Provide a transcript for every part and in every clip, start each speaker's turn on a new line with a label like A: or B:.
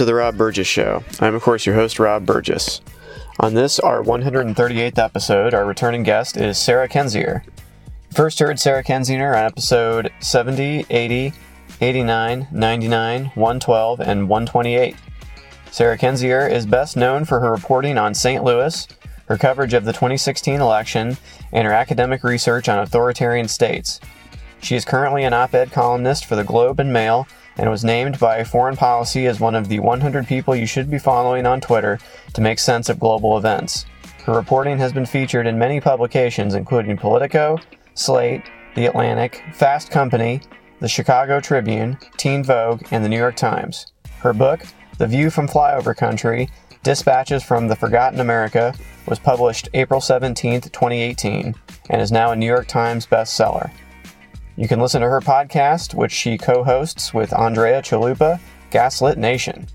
A: to the Rob Burgess Show. I'm, of course, your host, Rob Burgess. On this, our 138th episode, our returning guest is Sarah Kendzior. First heard Sarah Kendzior on episode 70, 80, 89, 99, 112, and 128. Sarah Kendzior is best known for her reporting on St. Louis, her coverage of the 2016 election, and her academic research on authoritarian states. She is currently an op ed columnist for the Globe and Mail and was named by Foreign Policy as one of the 100 people you should be following on Twitter to make sense of global events. Her reporting has been featured in many publications, including Politico, Slate, The Atlantic, Fast Company, The Chicago Tribune, Teen Vogue, and The New York Times. Her book, The View from Flyover Country Dispatches from the Forgotten America, was published April 17, 2018, and is now a New York Times bestseller. You can listen to her podcast, which she co hosts with Andrea Chalupa, Gaslit Nation.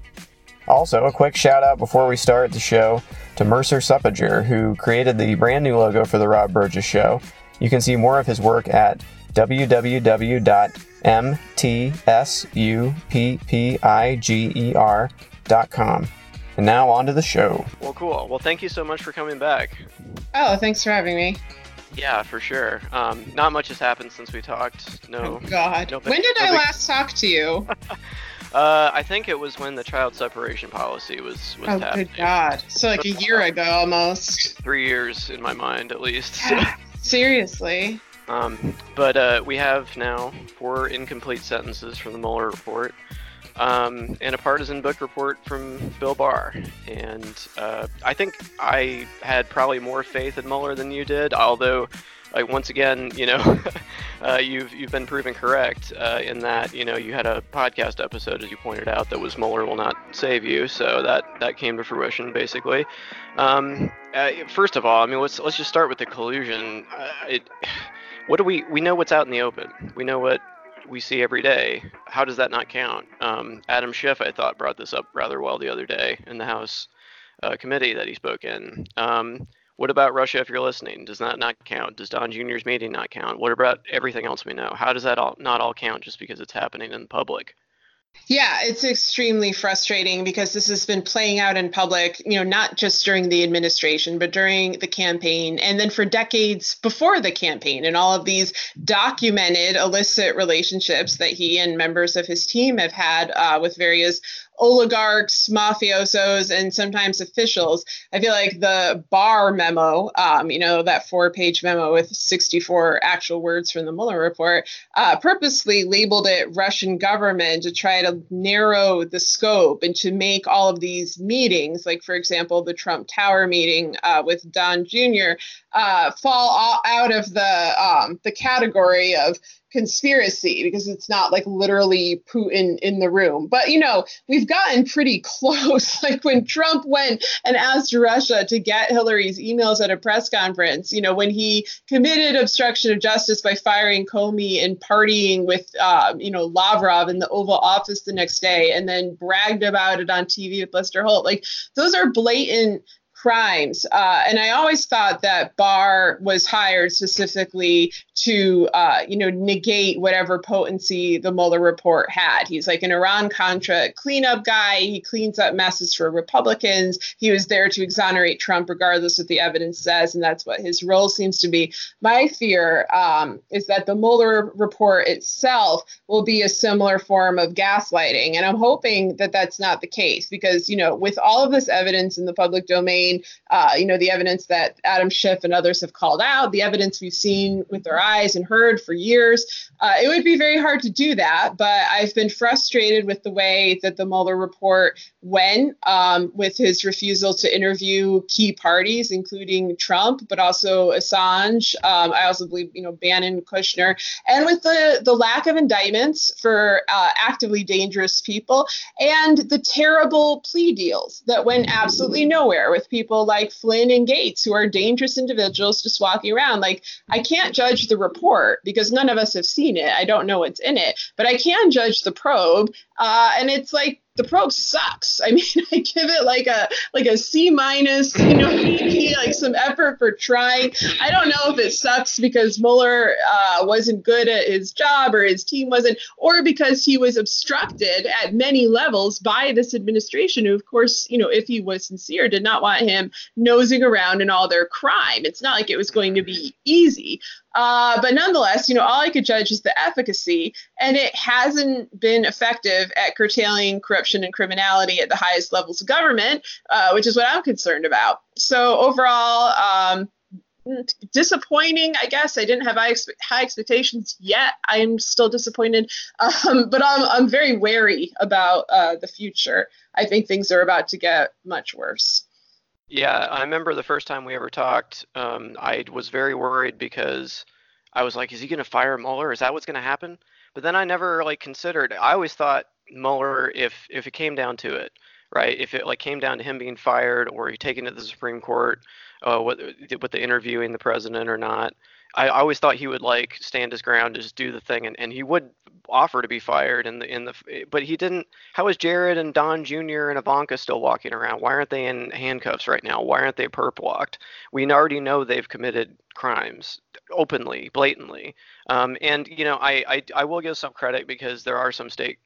A: Also, a quick shout out before we start the show to Mercer Suppiger, who created the brand new logo for the Rob Burgess Show. You can see more of his work at www.mtsuppiger.com. And now on to the show. Well, cool. Well, thank you so much for coming back.
B: Oh, thanks for having me.
A: Yeah, for sure. Um, not much has happened since we talked. No.
B: Oh, God. No, when did no I big... last talk to you?
A: uh, I think it was when the child separation policy was was
B: oh,
A: happening.
B: good God! So like a year ago, almost.
A: Three years in my mind, at least.
B: Seriously.
A: Um, but uh, we have now four incomplete sentences from the Mueller report um, and a partisan book report from Bill Barr. And uh, I think I had probably more faith in Mueller than you did, although. Like once again, you know, uh, you've you've been proven correct uh, in that you know you had a podcast episode, as you pointed out, that was Mueller will not save you. So that that came to fruition basically. Um, uh, first of all, I mean, let's let's just start with the collusion. Uh, it, what do we we know what's out in the open? We know what we see every day. How does that not count? Um, Adam Schiff, I thought, brought this up rather well the other day in the House uh, committee that he spoke in. Um, what about Russia if you're listening? Does that not count? Does Don Jr.'s meeting not count? What about everything else we know? How does that all not all count just because it's happening in public?
B: Yeah, it's extremely frustrating because this has been playing out in public, you know, not just during the administration, but during the campaign and then for decades before the campaign and all of these documented illicit relationships that he and members of his team have had uh, with various oligarchs, mafiosos, and sometimes officials. I feel like the Barr memo, um, you know, that four page memo with 64 actual words from the Mueller report, uh, purposely labeled it Russian government to try to narrow the scope and to make all of these meetings, like, for example, the Trump Tower meeting uh, with Don Jr., uh, fall out of the, um, the category of conspiracy because it's not like literally Putin in the room. But you know, we've gotten pretty close. like when Trump went and asked Russia to get Hillary's emails at a press conference, you know, when he committed obstruction of justice by firing Comey and partying with, uh, you know, Lavrov in the Oval Office the next day and then bragged about it on TV with Lester Holt. Like those are blatant crimes. Uh, and I always thought that Barr was hired specifically to, uh, you know, negate whatever potency the Mueller report had. He's like an Iran Contra cleanup guy. He cleans up messes for Republicans. He was there to exonerate Trump, regardless of what the evidence says, and that's what his role seems to be. My fear um, is that the Mueller report itself will be a similar form of gaslighting, and I'm hoping that that's not the case because, you know, with all of this evidence in the public domain uh, you know, the evidence that Adam Schiff and others have called out, the evidence we've seen with our eyes and heard for years. Uh, it would be very hard to do that, but I've been frustrated with the way that the Mueller report went um, with his refusal to interview key parties, including Trump, but also Assange. Um, I also believe, you know, Bannon, Kushner, and with the, the lack of indictments for uh, actively dangerous people and the terrible plea deals that went absolutely nowhere with people people like Flynn and Gates, who are dangerous individuals just walking around. Like, I can't judge the report because none of us have seen it. I don't know what's in it, but I can judge the probe. Uh, and it's like the probe sucks. I mean, I give it like a like a C minus, you know, maybe like some effort for trying. I don't know if it sucks because Mueller uh, wasn't good at his job or his team wasn't, or because he was obstructed at many levels by this administration, who, of course, you know, if he was sincere, did not want him nosing around in all their crime. It's not like it was going to be easy. Uh, but nonetheless, you know, all I could judge is the efficacy, and it hasn't been effective at curtailing corruption and criminality at the highest levels of government, uh, which is what I'm concerned about. So overall, um, disappointing i guess. I didn't have high, high expectations yet. I'm still disappointed um, but I'm, I'm very wary about uh, the future. I think things are about to get much worse
A: yeah, I remember the first time we ever talked, um, I was very worried because I was like, is he going to fire Mueller? Is that what's going to happen? But then I never like considered. I always thought Mueller, if if it came down to it, right? If it like came down to him being fired or he taken to the Supreme Court, uh, with, with the interviewing the president or not, I always thought he would like stand his ground, just do the thing, and, and he would offer to be fired in the in the but he didn't. How is Jared and Don Jr. and Ivanka still walking around? Why aren't they in handcuffs right now? Why aren't they perp walked? We already know they've committed crimes openly, blatantly. Um, and you know, I, I I will give some credit because there are some state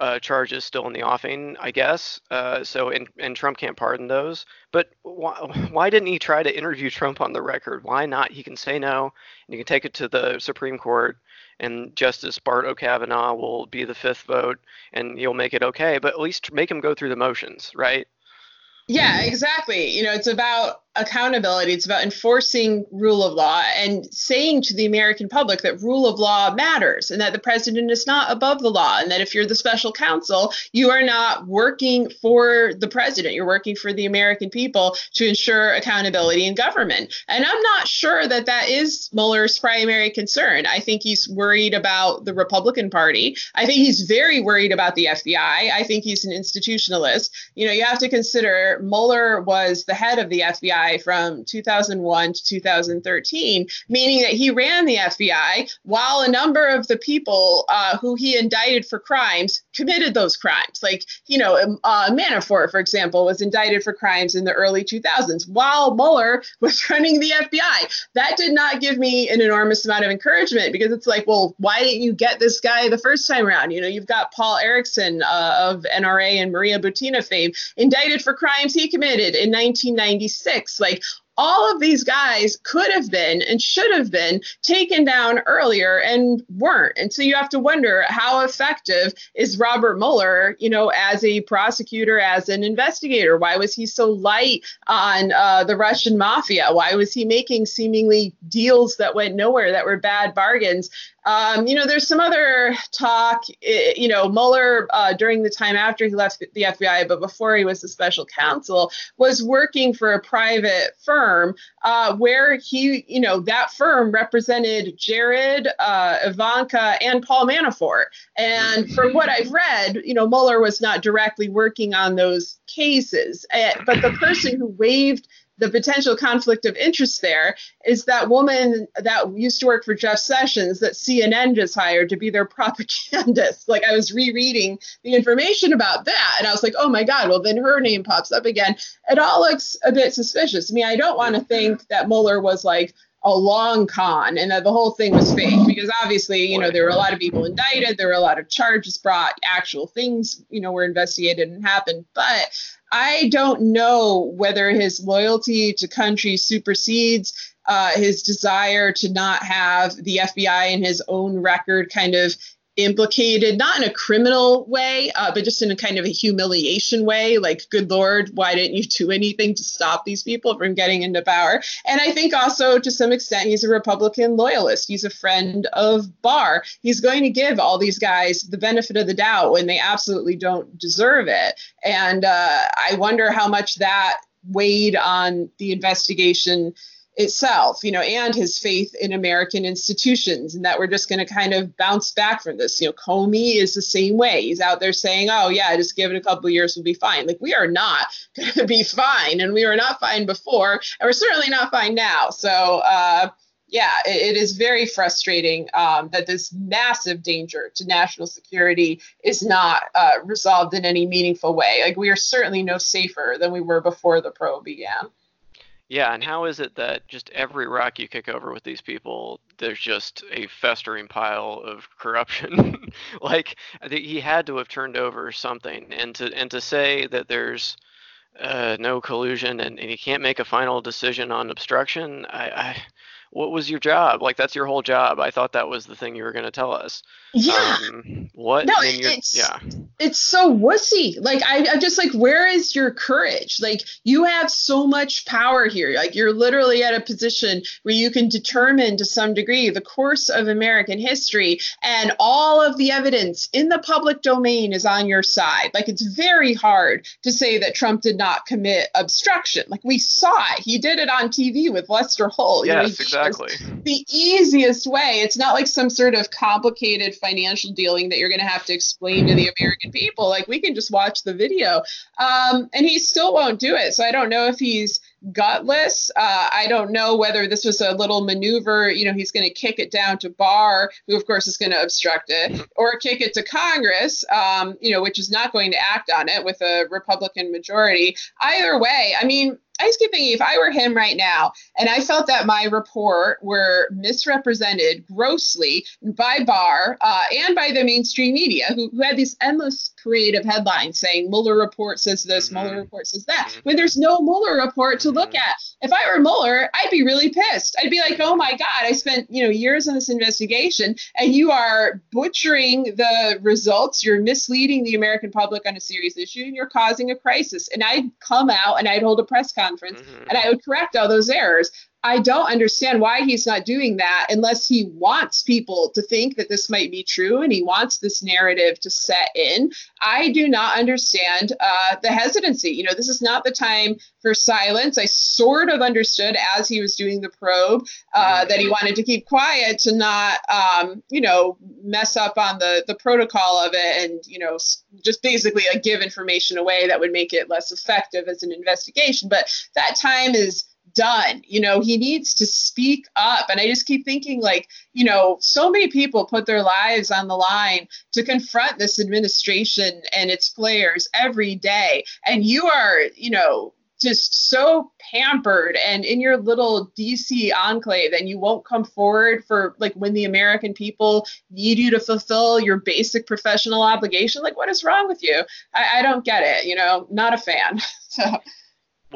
A: uh, charges still in the offing, I guess. Uh, so, and, and Trump can't pardon those. But why, why didn't he try to interview Trump on the record? Why not? He can say no, and you can take it to the Supreme Court, and Justice Bart O'Kavanaugh will be the fifth vote, and he'll make it okay. But at least make him go through the motions, right?
B: Yeah, exactly. You know, it's about accountability. It's about enforcing rule of law and saying to the American public that rule of law matters and that the president is not above the law. And that if you're the special counsel, you are not working for the president. You're working for the American people to ensure accountability in government. And I'm not sure that that is Mueller's primary concern. I think he's worried about the Republican Party. I think he's very worried about the FBI. I think he's an institutionalist. You know, you have to consider Mueller was the head of the FBI FBI from 2001 to 2013, meaning that he ran the FBI while a number of the people uh, who he indicted for crimes committed those crimes. Like, you know, um, uh, Manafort, for example, was indicted for crimes in the early 2000s while Mueller was running the FBI. That did not give me an enormous amount of encouragement because it's like, well, why didn't you get this guy the first time around? You know, you've got Paul Erickson uh, of NRA and Maria Butina fame indicted for crimes he committed in 1996 like all of these guys could have been and should have been taken down earlier and weren't. And so you have to wonder how effective is Robert Mueller, you know, as a prosecutor, as an investigator? Why was he so light on uh, the Russian mafia? Why was he making seemingly deals that went nowhere, that were bad bargains? Um, you know, there's some other talk, you know, Mueller uh, during the time after he left the FBI, but before he was the special counsel, was working for a private firm uh, where he, you know, that firm represented Jared, uh, Ivanka, and Paul Manafort. And from what I've read, you know, Mueller was not directly working on those cases, eh, but the person who waived the potential conflict of interest there is that woman that used to work for Jeff Sessions that CNN just hired to be their propagandist. Like I was rereading the information about that and I was like, oh my God, well then her name pops up again. It all looks a bit suspicious. I mean, I don't want to think that Mueller was like, a long con and that the whole thing was fake because obviously you know there were a lot of people indicted there were a lot of charges brought actual things you know were investigated and happened but I don't know whether his loyalty to country supersedes uh, his desire to not have the FBI in his own record kind of implicated, not in a criminal way, uh, but just in a kind of a humiliation way. Like, good Lord, why didn't you do anything to stop these people from getting into power? And I think also to some extent, he's a Republican loyalist. He's a friend of Barr. He's going to give all these guys the benefit of the doubt when they absolutely don't deserve it. And uh, I wonder how much that weighed on the investigation itself, you know, and his faith in American institutions, and that we're just going to kind of bounce back from this. You know, Comey is the same way. He's out there saying, "Oh yeah, just give it a couple of years, we'll be fine." Like we are not going to be fine, and we were not fine before, and we're certainly not fine now. So. Uh, yeah, it, it is very frustrating um, that this massive danger to national security is not uh, resolved in any meaningful way. Like we are certainly no safer than we were before the probe began.
A: Yeah, and how is it that just every rock you kick over with these people, there's just a festering pile of corruption? like he had to have turned over something, and to and to say that there's uh, no collusion and, and he can't make a final decision on obstruction, I, I what was your job? Like that's your whole job. I thought that was the thing you were going to tell us.
B: Yeah.
A: Um, what?
B: No, it's yeah. It's so wussy. Like I, I'm just like, where is your courage? Like you have so much power here. Like you're literally at a position where you can determine to some degree the course of American history, and all of the evidence in the public domain is on your side. Like it's very hard to say that Trump did not commit obstruction. Like we saw it. He did it on TV with Lester Holt.
A: Yes, you know, exactly.
B: The easiest way. It's not like some sort of complicated financial dealing that you're going to have to explain to the American people. Like we can just watch the video. Um, and he still won't do it. So I don't know if he's gutless. Uh, I don't know whether this was a little maneuver. You know, he's going to kick it down to Barr, who of course is going to obstruct it, or kick it to Congress, um, you know, which is not going to act on it with a Republican majority. Either way, I mean, I just keep thinking if I were him right now and I felt that my report were misrepresented grossly by Barr uh, and by the mainstream media, who, who had this endless parade of headlines saying Mueller report says this, mm-hmm. Mueller report says that, mm-hmm. when there's no Mueller report to look mm-hmm. at. If I were Mueller, I'd be really pissed. I'd be like, oh my God, I spent you know years on this investigation and you are butchering the results. You're misleading the American public on a serious issue and you're causing a crisis. And I'd come out and I'd hold a press conference conference mm-hmm. and I would correct all those errors. I don't understand why he's not doing that unless he wants people to think that this might be true and he wants this narrative to set in. I do not understand uh, the hesitancy. You know, this is not the time for silence. I sort of understood as he was doing the probe uh, that he wanted to keep quiet to not, um, you know, mess up on the the protocol of it and you know just basically like give information away that would make it less effective as an investigation. But that time is done. You know, he needs to speak up. And I just keep thinking, like, you know, so many people put their lives on the line to confront this administration and its players every day. And you are, you know, just so pampered and in your little DC enclave, and you won't come forward for like when the American people need you to fulfill your basic professional obligation. Like, what is wrong with you? I, I don't get it. You know, not a fan. so.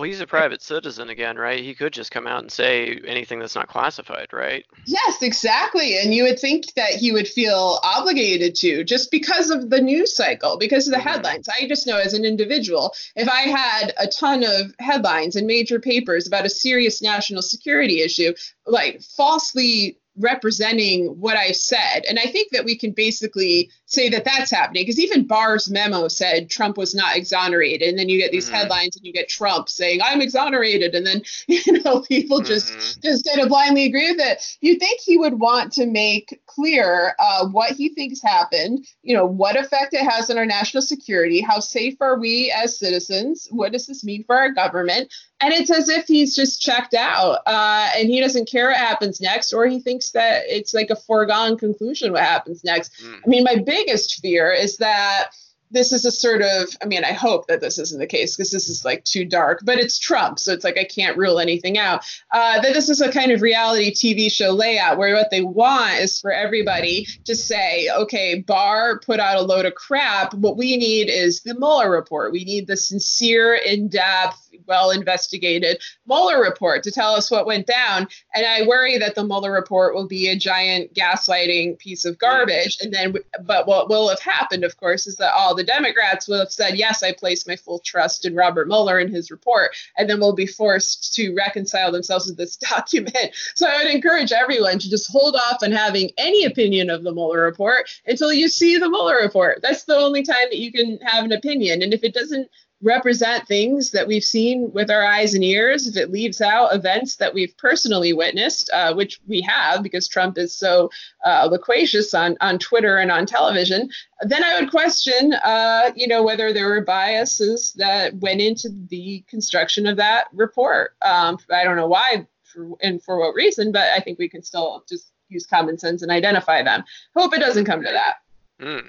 A: Well, he's a private citizen again, right? He could just come out and say anything that's not classified, right?
B: Yes, exactly. And you would think that he would feel obligated to just because of the news cycle, because of the mm-hmm. headlines. I just know as an individual, if I had a ton of headlines and major papers about a serious national security issue, like falsely representing what I've said. And I think that we can basically say that that's happening because even Barr's memo said Trump was not exonerated. And then you get these mm-hmm. headlines and you get Trump saying, I'm exonerated. And then, you know, people just, mm-hmm. just kind of blindly agree with it. You think he would want to make clear uh, what he thinks happened, you know, what effect it has on our national security, how safe are we as citizens, what does this mean for our government? And it's as if he's just checked out uh, and he doesn't care what happens next, or he thinks that it's like a foregone conclusion what happens next. Mm. I mean, my biggest fear is that this is a sort of i mean i hope that this isn't the case because this is like too dark but it's trump so it's like i can't rule anything out uh, that this is a kind of reality tv show layout where what they want is for everybody to say okay barr put out a load of crap what we need is the mueller report we need the sincere in-depth well investigated mueller report to tell us what went down and i worry that the mueller report will be a giant gaslighting piece of garbage and then but what will have happened of course is that all the Democrats will have said, yes, I place my full trust in Robert Mueller and his report, and then will be forced to reconcile themselves with this document. So I would encourage everyone to just hold off on having any opinion of the Mueller report until you see the Mueller report. That's the only time that you can have an opinion. And if it doesn't represent things that we've seen with our eyes and ears, if it leaves out events that we've personally witnessed, uh, which we have because Trump is so uh, loquacious on, on Twitter and on television, then I would question, uh, you know, whether there were biases that went into the construction of that report. Um, I don't know why for, and for what reason, but I think we can still just use common sense and identify them. Hope it doesn't come to that.
A: Mm.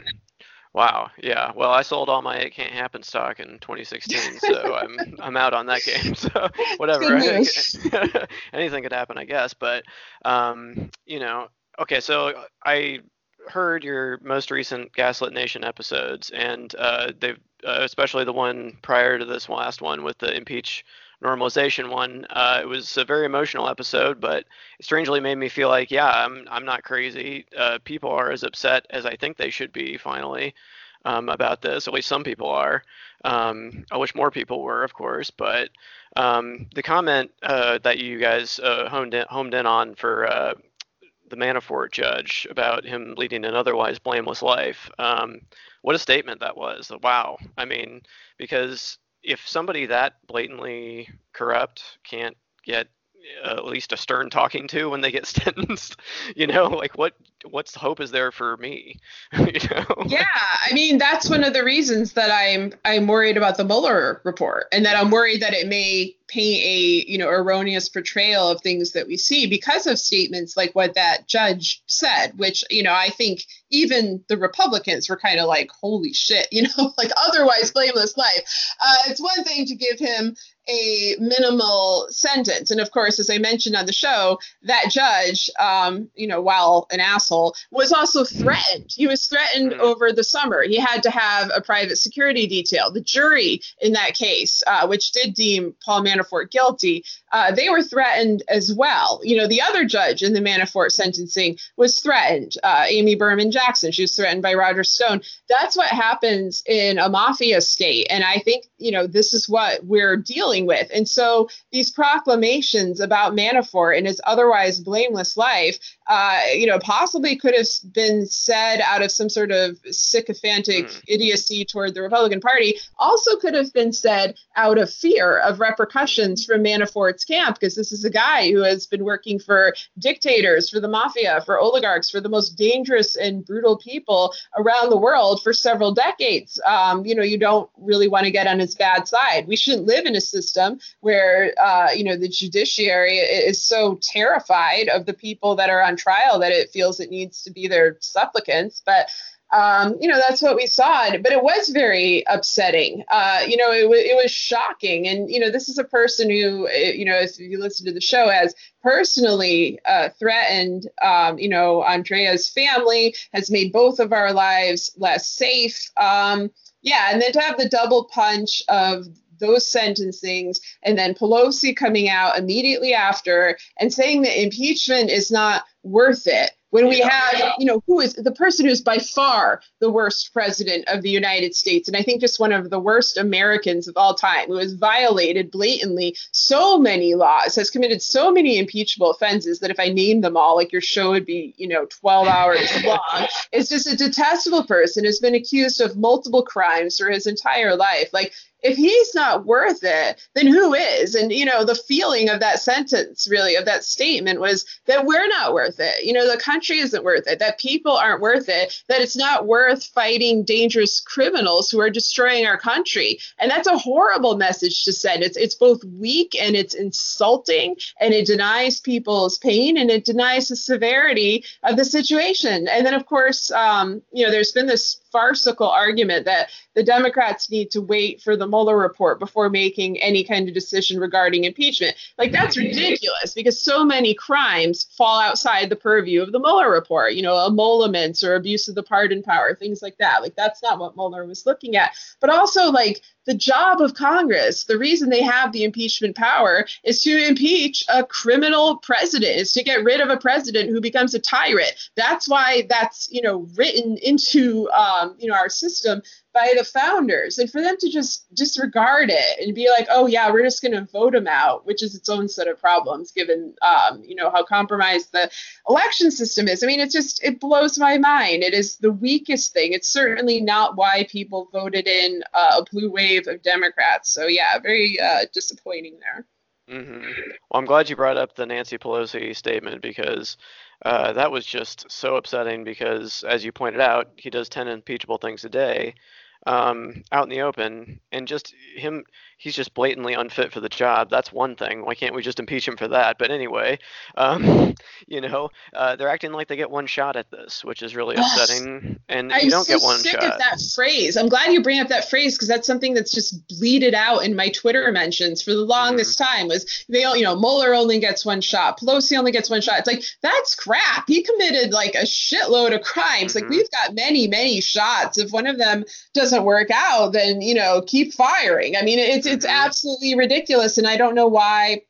A: Wow. Yeah. Well, I sold all my It Can't Happen stock in 2016, so I'm I'm out on that game. So whatever. Anything could happen, I guess. But um, you know, okay. So I heard your most recent Gaslit Nation episodes, and uh, they've uh, especially the one prior to this last one with the impeach normalization one. Uh, it was a very emotional episode, but it strangely made me feel like, yeah, I'm I'm not crazy. Uh, people are as upset as I think they should be. Finally. Um, about this, at least some people are. Um, I wish more people were, of course, but um, the comment uh, that you guys uh, honed in, homed in on for uh, the Manafort judge about him leading an otherwise blameless life. Um, what a statement that was! Wow. I mean, because if somebody that blatantly corrupt can't get uh, at least a stern talking to when they get sentenced you know like what what's hope is there for me you know?
B: Yeah i mean that's one of the reasons that i'm i'm worried about the mueller report and that i'm worried that it may paint a you know erroneous portrayal of things that we see because of statements like what that judge said which you know i think even the republicans were kind of like holy shit you know like otherwise blameless life. Uh, it's one thing to give him a minimal sentence and of course as i mentioned on the show that judge um, you know while an asshole was also threatened he was threatened mm-hmm. over the summer he had to have a private security detail the jury in that case uh, which did deem paul manafort Manafort guilty, uh, they were threatened as well. You know, the other judge in the Manafort sentencing was threatened, uh, Amy Berman Jackson. She was threatened by Roger Stone. That's what happens in a mafia state. And I think, you know, this is what we're dealing with. And so these proclamations about Manafort and his otherwise blameless life, uh, you know, possibly could have been said out of some sort of sycophantic mm. idiocy toward the Republican Party, also could have been said out of fear of repercussions repercussions from Manafort's camp because this is a guy who has been working for dictators, for the mafia, for oligarchs, for the most dangerous and brutal people around the world for several decades. Um, you know, you don't really want to get on his bad side. We shouldn't live in a system where, uh, you know, the judiciary is so terrified of the people that are on trial that it feels it needs to be their supplicants. But um, you know, that's what we saw. But it was very upsetting. Uh, you know, it, w- it was shocking. And, you know, this is a person who, eh, you know, if you listen to the show, has personally uh, threatened, um, you know, Andrea's family, has made both of our lives less safe. Um, yeah. And then to have the double punch of those sentencings, and then Pelosi coming out immediately after and saying that impeachment is not worth it when we have, you know, who is the person who's by far the worst president of the United States, and I think just one of the worst Americans of all time, who has violated blatantly so many laws, has committed so many impeachable offenses that if I name them all, like your show would be, you know, 12 hours long. It's just a detestable person who's been accused of multiple crimes for his entire life. Like if he's not worth it, then who is? And, you know, the feeling of that sentence, really, of that statement was that we're not worth it. You know, the country isn't worth it, that people aren't worth it, that it's not worth fighting dangerous criminals who are destroying our country. And that's a horrible message to send. It's, it's both weak and it's insulting and it denies people's pain and it denies the severity of the situation. And then, of course, um, you know, there's been this farcical argument that the Democrats need to wait for the Mueller report before making any kind of decision regarding impeachment. Like, that's ridiculous because so many crimes fall outside the purview of the Mueller report, you know, emoluments or abuse of the pardon power, things like that. Like, that's not what Mueller was looking at. But also, like, the job of Congress, the reason they have the impeachment power is to impeach a criminal president, is to get rid of a president who becomes a tyrant. That's why that's, you know, written into, um, you know, our system by the founders and for them to just disregard it and be like oh yeah we're just going to vote him out which is its own set of problems given um, you know how compromised the election system is. I mean it's just it blows my mind. It is the weakest thing. It's certainly not why people voted in uh, a blue wave of democrats. So yeah very uh, disappointing there.
A: Mm-hmm. well i'm glad you brought up the nancy pelosi statement because uh, that was just so upsetting because, as you pointed out, he does 10 impeachable things a day um, out in the open, and just him he's just blatantly unfit for the job. That's one thing. Why can't we just impeach him for that? But anyway, um, you know, uh, they're acting like they get one shot at this, which is really upsetting. And
B: I'm
A: you don't
B: so
A: get one
B: sick
A: shot.
B: of that phrase. I'm glad you bring up that phrase because that's something that's just bleeded out in my Twitter mentions for the longest
A: Mm-hmm.
B: time. Was they, all you know, Mueller only gets one shot, Pelosi only gets one shot. It's like that's crap. He committed like a shitload of crimes. Like
A: Mhm.
B: we've got many, many shots. If one of them doesn't work out, then you know, keep firing. I mean, it's it's absolutely ridiculous, and I don't know why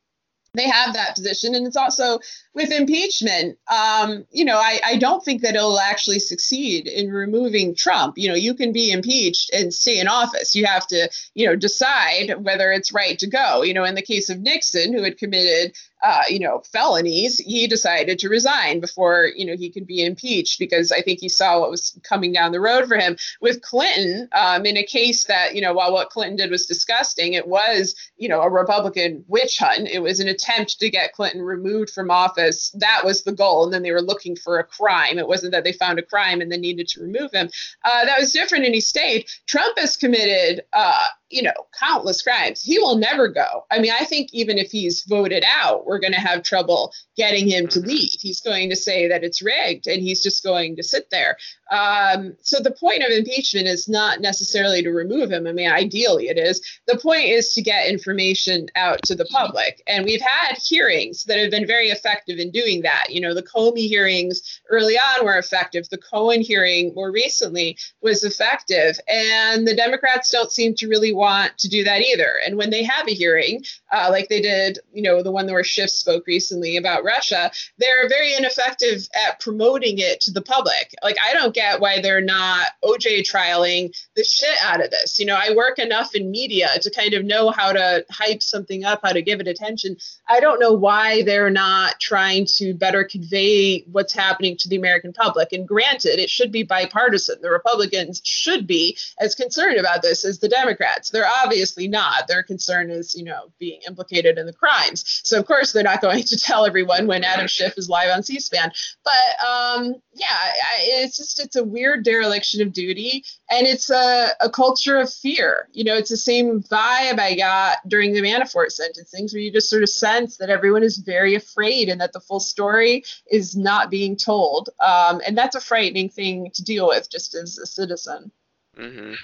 B: they have that position. And it's also with impeachment um, you know I, I don't think that it'll actually succeed in removing trump. You know you can be impeached and stay in office. You have to you know decide whether it's right to go. You know in the case of nixon who had committed uh, you know felonies he decided to resign before you know he could be impeached because i think he saw what was coming down the road for him. With clinton um, in a case that you know while what clinton did was disgusting it was you know a republican witch hunt. It was an attempt to get clinton removed from office that was the goal. And then they were looking for a crime. It wasn't that they found a crime and then needed to remove him. Uh, that was different and he stayed trump has committed uh, you know countless crimes he will never go. I mean i think even if he's voted out we're going to have trouble getting him to
A: Mhm.
B: leave. He's going to say that it's rigged and he's just going to sit there. Um, so the point of impeachment is not necessarily to remove him. I mean ideally it is. The point is to get information out to the public. And we've had hearings that have been very effective in doing that. You know the comey hearings early on were effective. The cohen hearing more recently was effective. And the democrats don't seem to really want to do that either. And when they have a hearing uh, like they did you know the one where schiff spoke recently about russia they're very ineffective at promoting it to the public. Like i don't get why they're not oj trialing the shit out of this. You know i work enough in media to kind of know how to hype something up how to give it attention. I don't know why they're not trying to better convey what's happening to the american public. And granted it should be bipartisan. The republicans should be as concerned about this as the democrats they're obviously not. Their concern is you know being implicated in the crimes. So of course they're not going to tell everyone when adam schiff is live on c-span. But um, yeah it's just it's a weird dereliction of duty and it's a, a culture of fear. You know it's the same vibe i got during the manafort sentencings where you just sort of sense that everyone is very afraid and that the full story is not being told. Um, and that's a frightening thing to deal with just as a citizen.
A: Hmm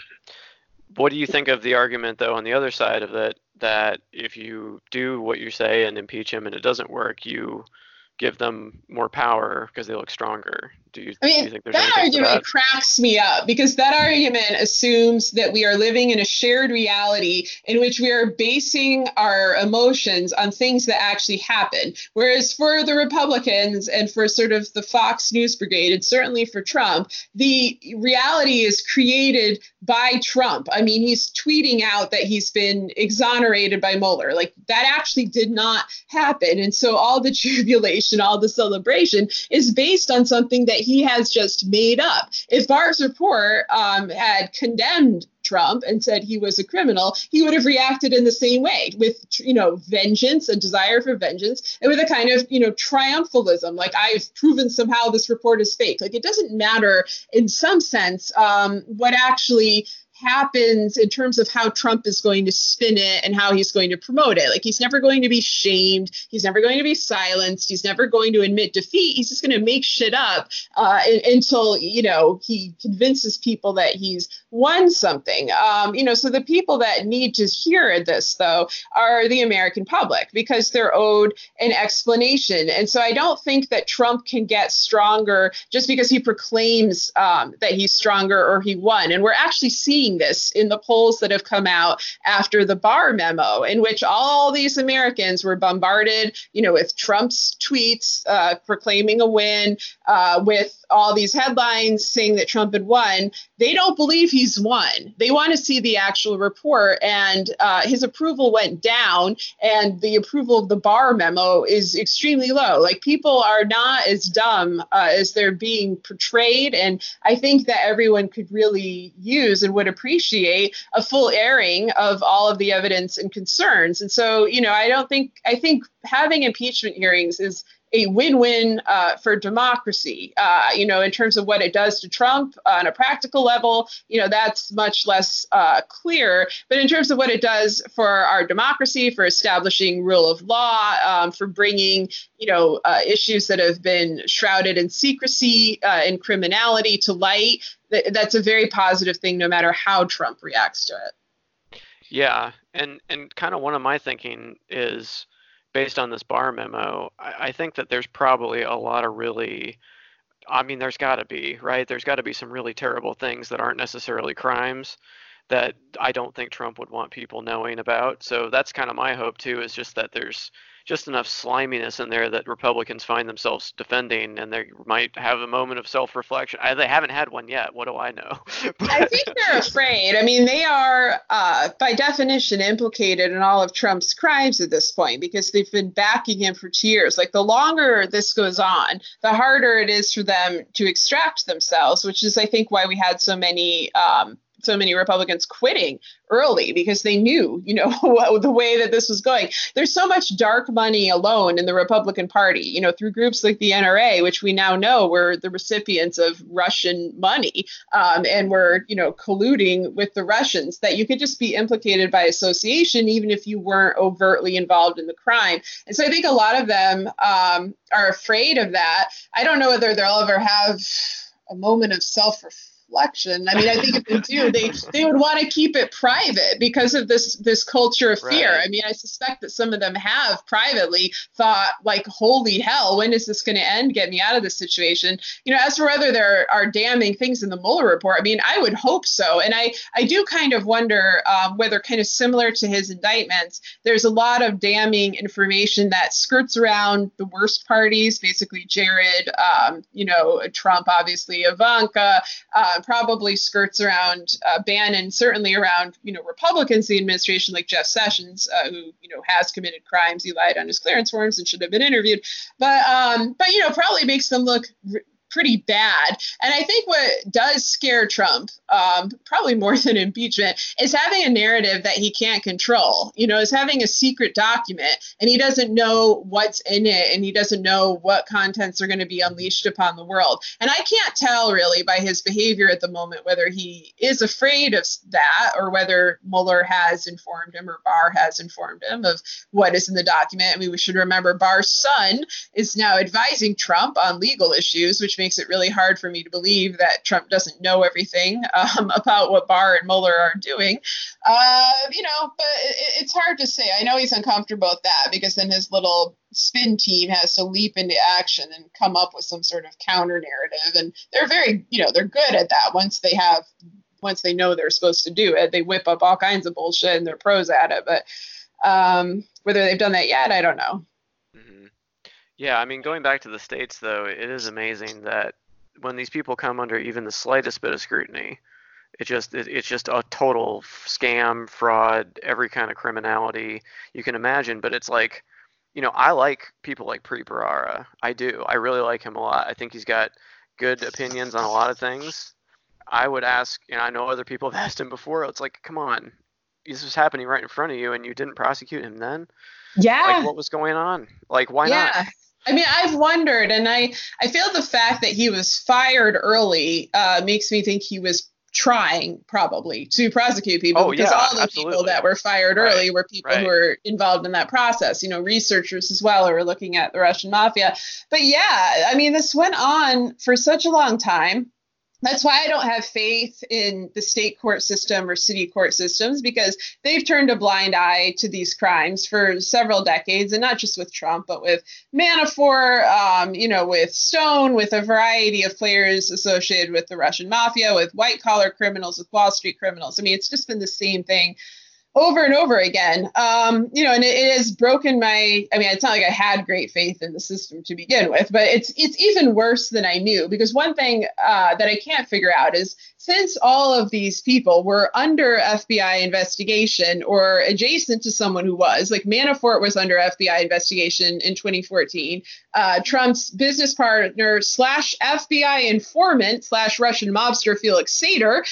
A: What do you think of the argument, though, on the other side of it, that if you do what you say and impeach him and it doesn't work, you give them more power because they look stronger? Do you,
B: I
A: you
B: mean,
A: there's
B: that argument
A: that?
B: cracks me up because that argument assumes that we are living in a shared reality in which we are basing our emotions on things that actually happen. Whereas for the Republicans and for sort of the Fox News brigade, and certainly for Trump, the reality is created by Trump. I mean, he's tweeting out that he's been exonerated by Mueller. Like that actually did not happen. And so all the jubilation, all the celebration is based on something that he has just made up. If Barr's report um, had condemned Trump and said he was a criminal, he would have reacted in the same way with, you know, vengeance, a desire for vengeance, and with a kind of, you know, triumphalism, like I've proven somehow this report is fake. Like it doesn't matter in some sense um, what actually happens in terms of how Trump is going to spin it and how he's going to promote it. Like he's never going to be shamed, he's never going to be silenced, he's never going to admit defeat. He's just going to make shit up uh, until you know he convinces people that he's won something. Um, you know, so the people that need to hear this though are the American public because they're owed an explanation. And so I don't think that Trump can get stronger just because he proclaims um, that he's stronger or he won. And we're actually seeing this in the polls that have come out after the Barr memo, in which all these Americans were bombarded, you know, with Trump's tweets uh, proclaiming a win, uh, with all these headlines saying that Trump had won. They don't believe he's won. They want to see the actual report, and uh, his approval went down, and the approval of the Barr memo is extremely low. Like people are not as dumb uh, as they're being portrayed, and I think that everyone could really use and would appreciate a full airing of all of the evidence and concerns. And so, you know, I don't think I think having impeachment hearings is a win-win uh, for democracy. Uh, you know, in terms of what it does to Trump on a practical level, you know, that's much less uh, clear. But in terms of what it does for our democracy, for establishing rule of law, um, for bringing, you know, uh, issues that have been shrouded in secrecy uh, and criminality to light, th- that's a very positive thing, no matter how Trump reacts to it.
A: Yeah, and and kind of one of my thinking is based on this Barr memo, I, I think that there's probably a lot of really I mean, there's got to be, right? There's got to be some really terrible things that aren't necessarily crimes that I don't think Trump would want people knowing about. So that's kind of my hope too, is just that there's just enough sliminess in there that Republicans find themselves defending, and they might have a moment of self-reflection. I, they haven't had one yet. What do I know?
B: I think they're afraid. I mean, they are, uh, by definition, implicated in all of Trump's crimes at this point because they've been backing him for two years. Like the longer this goes on, the harder it is for them to extract themselves, which is, I think, why we had so many. Um, so many Republicans quitting early because they knew, you know, the way that this was going. There's so much dark money alone in the Republican Party, you know, through groups like the NRA, which we now know were the recipients of Russian money um, and were, you know, colluding with the Russians, that you could just be implicated by association even if you weren't overtly involved in the crime. And so I think a lot of them um, are afraid of that. I don't know whether they'll ever have a moment of self reflection reflection. I mean, I think if they do, they they would want to keep it private because of this this culture of fear. Right. I mean, I suspect that some of them have privately thought like, "Holy hell, when is this going to end? Get me out of this situation." You know, as for whether there are damning things in the Mueller report, I mean, I would hope so, and I I do kind of wonder um, whether, kind of similar to his indictments, there's a lot of damning information that skirts around the worst parties, basically Jared, um, you know, Trump, obviously Ivanka. Uh, uh, probably skirts around uh, Bannon, certainly around you know Republicans in the administration like Jeff Sessions, uh, who you know has committed crimes. He lied on his clearance forms and should have been interviewed, but um, but you know probably makes them look pretty bad. And I think what does scare Trump, um, probably more than impeachment, is having a narrative that he can't control. You know, is having a secret document and he doesn't know what's in it and he doesn't know what contents are going to be unleashed upon the world. And I can't tell really by his behavior at the moment whether he is afraid of that or whether Mueller has informed him or Barr has informed him of what is in the document. I mean, we should remember Barr's son is now advising Trump on legal issues, which makes it really hard for me to believe that Trump doesn't know everything um, about what Barr and Mueller are doing. Uh, you know, but it, it's hard to say. I know he's uncomfortable with that because then his little spin team has to leap into action and come up with some sort of counter narrative. And they're very, you know, they're good at that once they have, once they know they're supposed to do it. They whip up all kinds of bullshit and they're pros at it. But um, whether they've done that yet, I don't know.
A: Yeah, I mean, going back to the states, though, it is amazing that when these people come under even the slightest bit of scrutiny, it just it, it's just a total scam, fraud, every kind of criminality you can imagine. But it's like, you know, I like people like Preet Bharara. I do. I really like him a lot. I think he's got good opinions on a lot of things. I would ask, and I know other people have asked him before. It's like, come on, this was happening right in front of you, and you didn't prosecute him then.
B: Yeah.
A: Like, what was going on? Like, why yeah. not?
B: I mean, I've wondered, and I I feel the fact that he was fired early uh, makes me think he was trying probably to prosecute people
A: oh,
B: because
A: yeah,
B: all the
A: absolutely.
B: people that were fired
A: right,
B: early were people
A: right.
B: who were involved in that process you know researchers as well who were looking at the russian mafia but yeah i mean this went on for such a long time that's why I don't have faith in the state court system or city court systems because they've turned a blind eye to these crimes for several decades, and not just with Trump, but with Manafort, um, you know, with Stone, with a variety of players associated with the Russian mafia, with white collar criminals, with Wall Street criminals. I mean, it's just been the same thing over and over again. Um, you know, and it, it, has broken my. I mean, it's not like I had great faith in the system to begin with, but it's it's even worse than I knew because one thing uh, that I can't figure out is since all of these people were under FBI investigation or adjacent to someone who was, like Manafort was under FBI investigation in 2014, uh, Trump's business partner slash FBI informant slash Russian mobster Felix Sater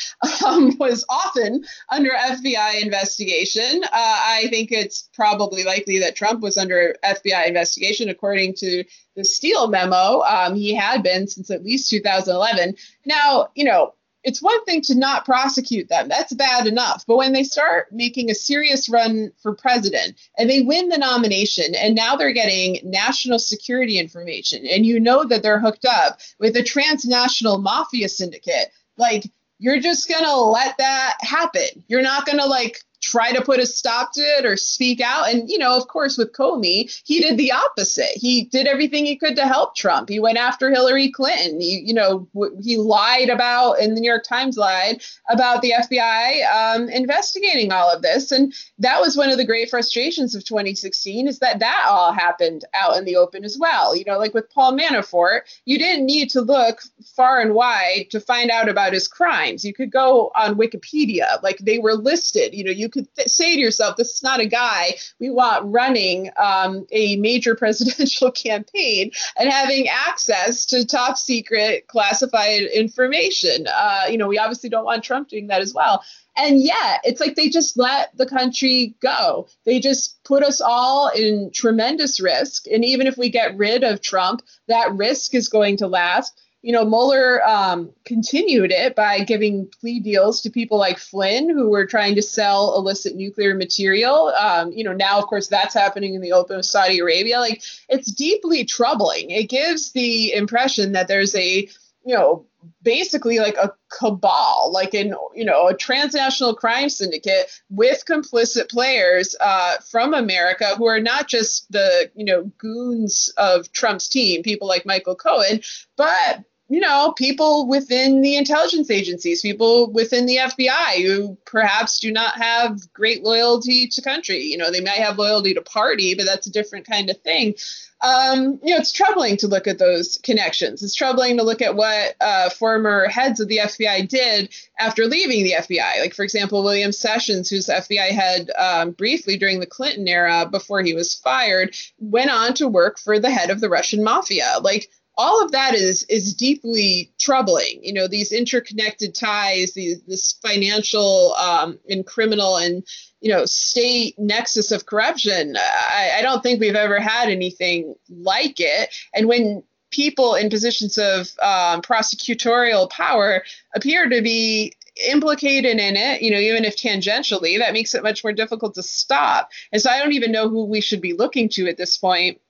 B: um, was often under FBI investigation. Uh, I think it's probably likely that Trump was under FBI investigation, according to the Steele memo. Um, he had been since at least 2011. Now, you know, it's one thing to not prosecute them. That's bad enough. But when they start making a serious run for president and they win the nomination and now they're getting national security information and you know that they're hooked up with a transnational mafia syndicate, like you're just going to let that happen. You're not going to like try to put a stop to it or speak out. And, you know, of course, with Comey, he did the opposite. He did everything he could to help Trump. He went after Hillary Clinton. He, you know, he lied about, and the New York Times lied about the FBI um, investigating all of this. And that was one of the great frustrations of 2016 is that that all happened out in the open as well. You know, like with Paul Manafort, you didn't need to look far and wide to find out about his crimes. You could go on Wikipedia, like they were listed. You know, you could th- say to yourself, this is not a guy we want running um, a major presidential campaign and having access to top secret classified information. Uh, you know, we obviously don't want Trump doing that as well. And yet, it's like they just let the country go. They just put us all in tremendous risk. And even if we get rid of Trump, that risk is going to last you know, Mueller um, continued it by giving plea deals to people like Flynn, who were trying to sell illicit nuclear material. Um, you know, now, of course, that's happening in the open with Saudi Arabia. Like, it's deeply troubling. It gives the impression that there's a, you know, basically like a cabal, like in, you know, a transnational crime syndicate with complicit players uh, from America who are not just the, you know, goons of Trump's team, people like Michael Cohen, but you know, people within the intelligence agencies, people within the FBI who perhaps do not have great loyalty to country. You know, they might have loyalty to party, but that's a different kind of thing. Um, you know, it's troubling to look at those connections. It's troubling to look at what uh, former heads of the FBI did after leaving the FBI. Like, for example, William Sessions, who's FBI head um, briefly during the Clinton era before he was fired, went on to work for the head of the Russian mafia. Like, all of that is is deeply troubling. You know, these interconnected ties, these this financial um, and criminal and you know state nexus of corruption. I, I don't think we've ever had anything like it. And when people in positions of um, prosecutorial power appear to be implicated in it, you know, even if tangentially, that makes it much more difficult to stop. And so I don't even know who we should be looking to at this point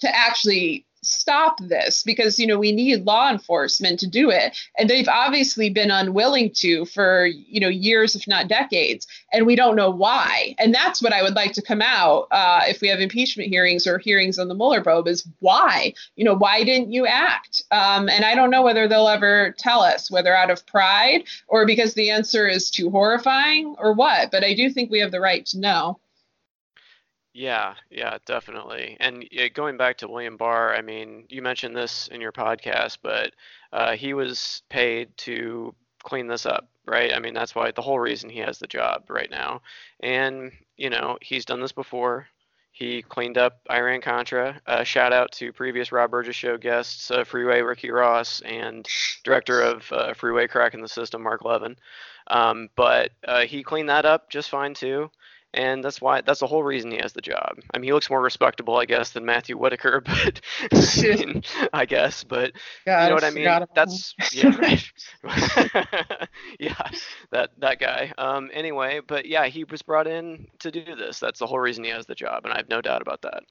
B: to actually stop this because you know we need law enforcement to do it. And they've obviously been unwilling to for you know years if not decades and we don't know why. And that's what i would like to come out uh, if we have impeachment hearings or hearings on the mueller probe is why? You know why didn't you act? Um, and i don't know whether they'll ever tell us whether out of pride or because the answer is too horrifying or what but i do think we have the right to know
A: yeah, yeah, definitely. And going back to William Barr, I mean, you mentioned this in your podcast, but uh, he was paid to clean this up, right? I mean, that's why the whole reason he has the job right now. And, you know, he's done this before. He cleaned up Iran Contra. Uh, shout out to previous Rob Burgess Show guests, uh, Freeway Ricky Ross and director of uh, Freeway Crack in the System, Marc Levin. Um, but uh, he cleaned that up just fine too and that's why that's the whole reason he has the job. I mean, he looks more respectable, I guess, than Matthew Whitaker, but I, mean, I guess, but God, you know what I mean. That's yeah, right. yeah, that that guy. Um, anyway, but yeah, he was brought in to do this. That's the whole reason he has the job, and I have no doubt about that.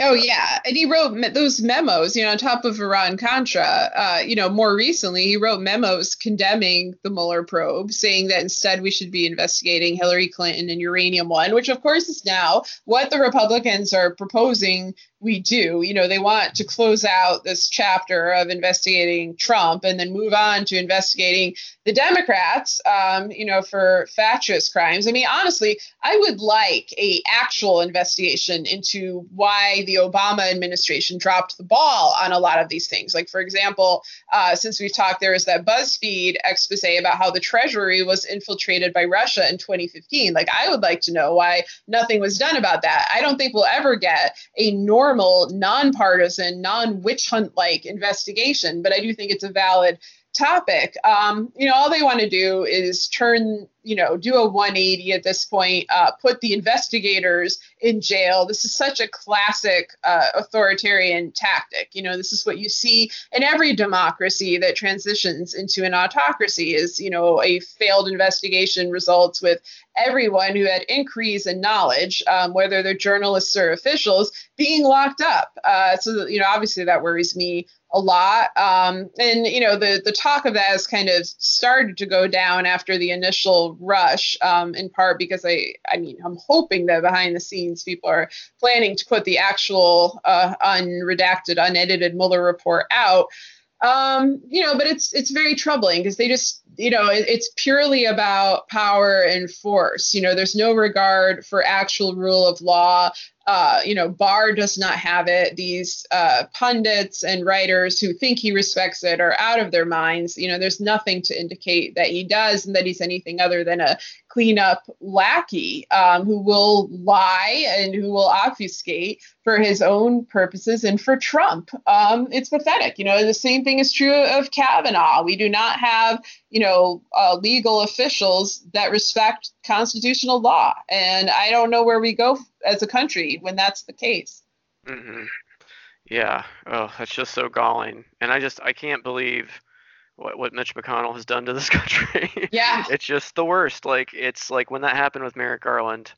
B: Oh yeah, and he wrote me- those memos, you know, on top of Iran Contra. Uh, you know, more recently, he wrote memos condemning the Mueller probe, saying that instead we should be investigating Hillary Clinton and Uranium One, which of course is now what the Republicans are proposing we do. You know, they want to close out this chapter of investigating Trump and then move on to investigating the Democrats, um, you know, for fascist crimes. I mean, honestly, I would like a actual investigation into why the Obama administration dropped the ball on a lot of these things. Like, for example, uh, since we've talked, there was that BuzzFeed expose about how the Treasury was infiltrated by Russia in 2015. Like, I would like to know why nothing was done about that. I don't think we'll ever get a normal, nonpartisan, non witch hunt like investigation, but I do think it's a valid topic. Um, you know, all they want to do is turn, you know, do a 180 at this point, uh, put the investigators in jail. This is such a classic uh, authoritarian tactic. You know, this is what you see in every democracy that transitions into an autocracy is, you know, a failed investigation results with everyone who had inquiries in knowledge, um, whether they're journalists or officials, being locked up. Uh, so, you know, obviously that worries me a lot. Um, and you know, the the talk of that has kind of started to go down after the initial rush, um, in part because I I mean I'm hoping that behind the scenes people are planning to put the actual uh, unredacted, unedited Mueller report out. Um, you know, but it's it's very troubling because they just, you know, it, it's purely about power and force. You know, there's no regard for actual rule of law uh, you know, Barr does not have it. These uh, pundits and writers who think he respects it are out of their minds. You know, there's nothing to indicate that he does and that he's anything other than a cleanup lackey um, who will lie and who will obfuscate for his own purposes and for Trump. Um, it's pathetic. You know, the same thing is true of Kavanaugh. We do not have, you know, uh, legal officials that respect constitutional law. And I don't know where we go as a country when that's the case.
A: Mm-hmm. Yeah. Oh, that's just so galling. And I just, I can't believe what, what Mitch McConnell has done to this country.
B: Yeah.
A: it's just the worst. Like, it's like when that happened with Merrick Garland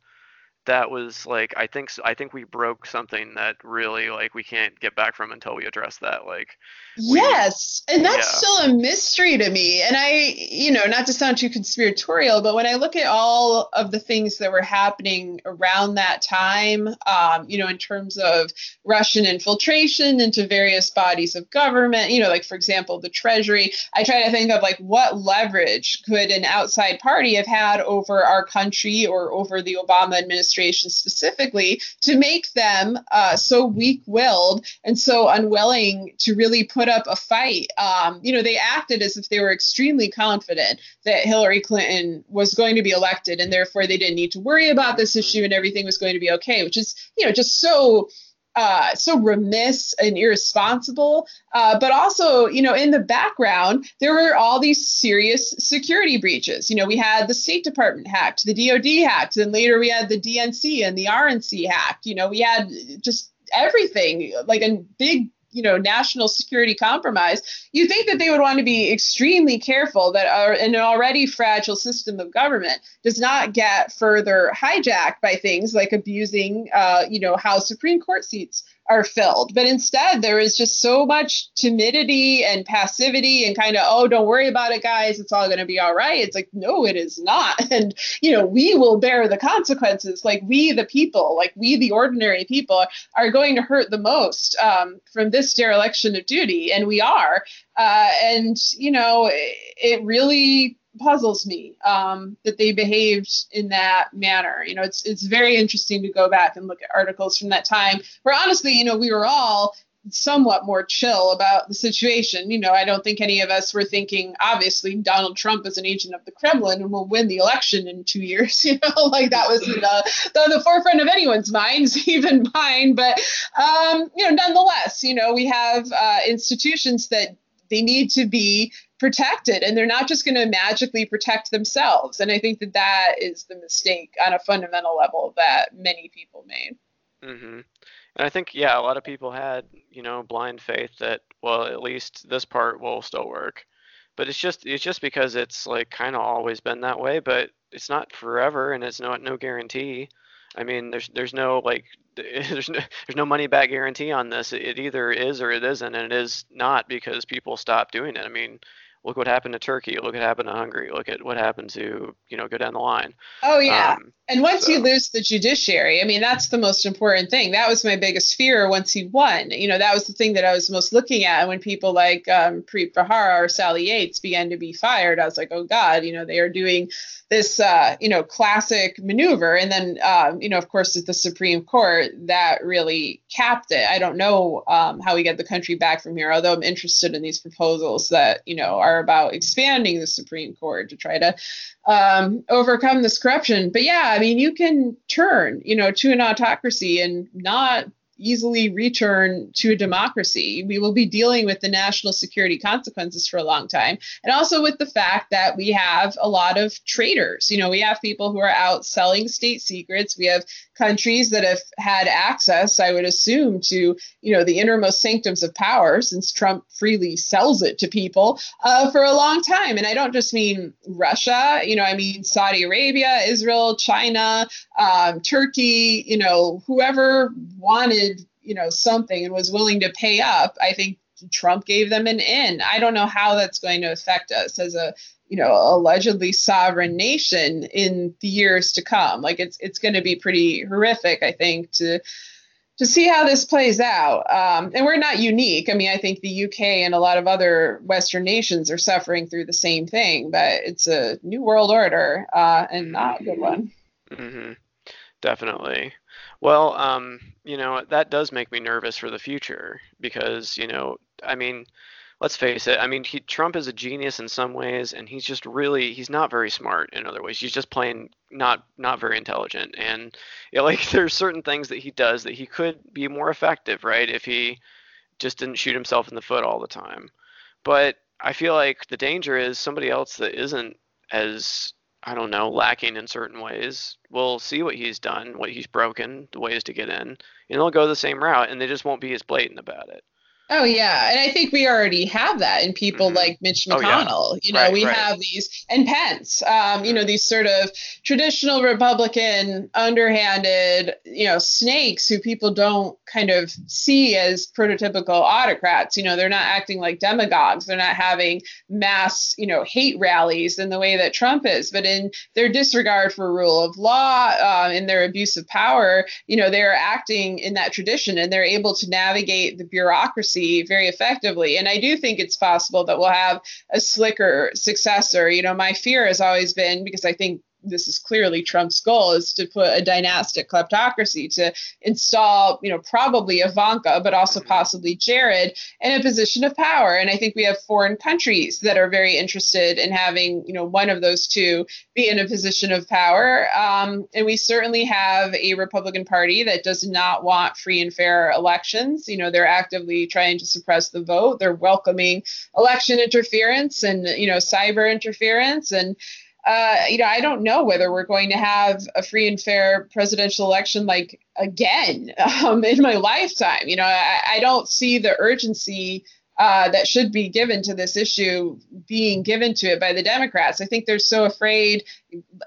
A: that was like I think I think we broke something that really like we can't get back from until we address that like
B: we, yes and that's yeah. still a mystery to me and I you know not to sound too conspiratorial but when I look at all of the things that were happening around that time um, you know in terms of Russian infiltration into various bodies of government you know like for example the treasury I try to think of like what leverage could an outside party have had over our country or over the Obama administration administration specifically to make them uh, so weak-willed and so unwilling to really put up a fight. Um, you know, they acted as if they were extremely confident that Hillary Clinton was going to be elected, and therefore they didn't need to worry about this issue, and everything was going to be okay. Which is, you know, just so uh, so remiss and irresponsible. Uh, but also, you know, in the background, there were all these serious security breaches. You know, we had the State Department hacked, the DoD hacked, and later we had the DNC and the RNC hacked. You know, we had just everything, like a big you know national security compromise you think that they would want to be extremely careful that our, an already fragile system of government does not get further hijacked by things like abusing uh, you know how supreme court seats are filled. But instead, there is just so much timidity and passivity and kind of, oh, don't worry about it, guys. It's all going to be all right. It's like, no, it is not. And, you know, we will bear the consequences. Like, we, the people, like, we, the ordinary people, are going to hurt the most um, from this dereliction of duty. And we are. Uh, and, you know, it, it really puzzles me um, that they behaved in that manner. You know, it's it's very interesting to go back and look at articles from that time where honestly, you know, we were all somewhat more chill about the situation. You know, I don't think any of us were thinking, obviously, Donald Trump is an agent of the Kremlin and will win the election in two years. You know, like that was the, the, the forefront of anyone's minds, even mine. But, um, you know, nonetheless, you know, we have uh, institutions that they need to be protected and they're not just going to magically protect themselves. And i think that that is the mistake on a fundamental level that many people made.
A: Mm-hmm. and i think yeah a lot of people had you know blind faith that well at least this part will still work. But it's just it's just because it's like kind of always been that way but it's not forever and it's not no guarantee. I mean there's there's no like there's no, there's no money back guarantee on this. It either is or it isn't and it is not because people stop doing it. I mean look what happened to Turkey. Look what happened to Hungary. Look at what happened to you know go down the line.
B: Oh yeah. Um, and once so. you lose the judiciary, I mean that's the most important thing. That was my biggest fear once he won. You know that was the thing that I was most looking at. And when people like um, Preet Bharara or Sally Yates began to be fired, I was like, oh God, you know they are doing this uh, you know classic maneuver. And then um, you know of course at the Supreme Court that really capped it. I don't know um, how we get the country back from here, although I'm interested in these proposals that you know are about expanding the Supreme Court to try to um, overcome this corruption. But yeah, I mean, you can turn, you know, to an autocracy and not easily return to a democracy. We will be dealing with the national security consequences for a long time. And also with the fact that we have a lot of traitors. You know, we have people who are out selling state secrets. We have countries that have had access, I would assume, to, you know, the innermost sanctums of power since Trump freely sells it to people uh, for a long time. And I don't just mean Russia, you know, I mean Saudi Arabia, Israel, China, um, Turkey, you know, whoever wanted you know, something and was willing to pay up, I think Trump gave them an in. I don't know how that's going to affect us as a, you know, allegedly sovereign nation in the years to come. Like it's it's going to be pretty horrific, I think, to to see how this plays out. Um, and we're not unique. I mean, I think the UK and a lot of other Western nations are suffering through the same thing, but it's a new world order uh, and not a good one.
A: Mm-hmm. Definitely. Well, um, you know, that does make me nervous for the future because, you know, I mean, let's face it. I mean, he, Trump is a genius in some ways, and he's just really he's not very smart in other ways. He's just plain not not very intelligent, and you know, like there's certain things that he does that he could be more effective, right? If he just didn't shoot himself in the foot all the time. But I feel like the danger is somebody else that isn't as I don't know, lacking in certain ways, We'll see what he's done, what he's broken, the ways to get in, and they'll go the same route, and they just won't be as blatant about it.
B: Oh yeah, and I think we already have that in people mm-hmm. like Mitch McConnell. Oh, yeah. You know, right, we right. have these and Pence. Um, you know, these sort of traditional Republican, underhanded, you know, snakes who people don't kind of see as prototypical autocrats. You know, they're not acting like demagogues. They're not having mass, you know, hate rallies in the way that Trump is. But in their disregard for rule of law, uh, in their abuse of power, you know, they're acting in that tradition, and they're able to navigate the bureaucracy very effectively. And I do think it's possible that we'll have a slicker successor. You know, my fear has always been because I think this is clearly Trump's goal is to put a dynastic kleptocracy to install, you know, probably Ivanka, but also possibly Jared in a position of power. And I think we have foreign countries that are very interested in having, you know, one of those two be in a position of power. Um, and we certainly have a Republican Party that does not want free and fair elections. You know, they're actively trying to suppress the vote. They're welcoming election interference and, you know, cyber interference and uh, you know, I don't know whether we're going to have a free and fair presidential election like again um, in my lifetime. You know, I, I don't see the urgency uh, that should be given to this issue being given to it by the Democrats. I think they're so afraid,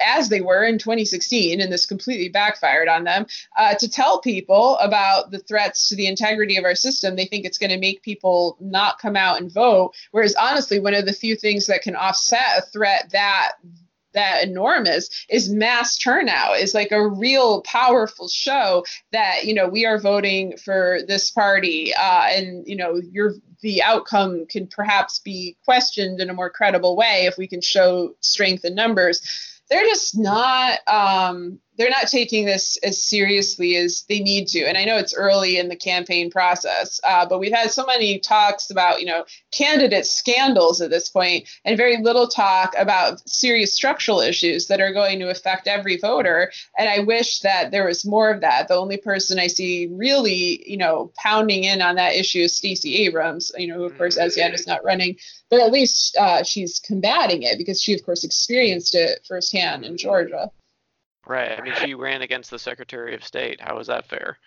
B: as they were in 2016, and this completely backfired on them, uh, to tell people about the threats to the integrity of our system. They think it's going to make people not come out and vote. Whereas, honestly, one of the few things that can offset a threat that that enormous is mass turnout. Is like a real powerful show that you know we are voting for this party uh, and you know your the outcome can perhaps be questioned in a more credible way if we can show strength in numbers. They're just not um, they're not taking this as seriously as they need to. And I know it's early in the campaign process, uh, but we've had so many talks about, you know, candidate scandals at this point, and very little talk about serious structural issues that are going to affect every voter. And I wish that there was more of that. The only person I see really, you know, pounding in on that issue is Stacey Abrams, you know, who of course as yet is not running, but at least uh, she's combating it because she, of course, experienced it firsthand in Georgia.
A: Right. I mean, she ran against the Secretary of State. How is that fair?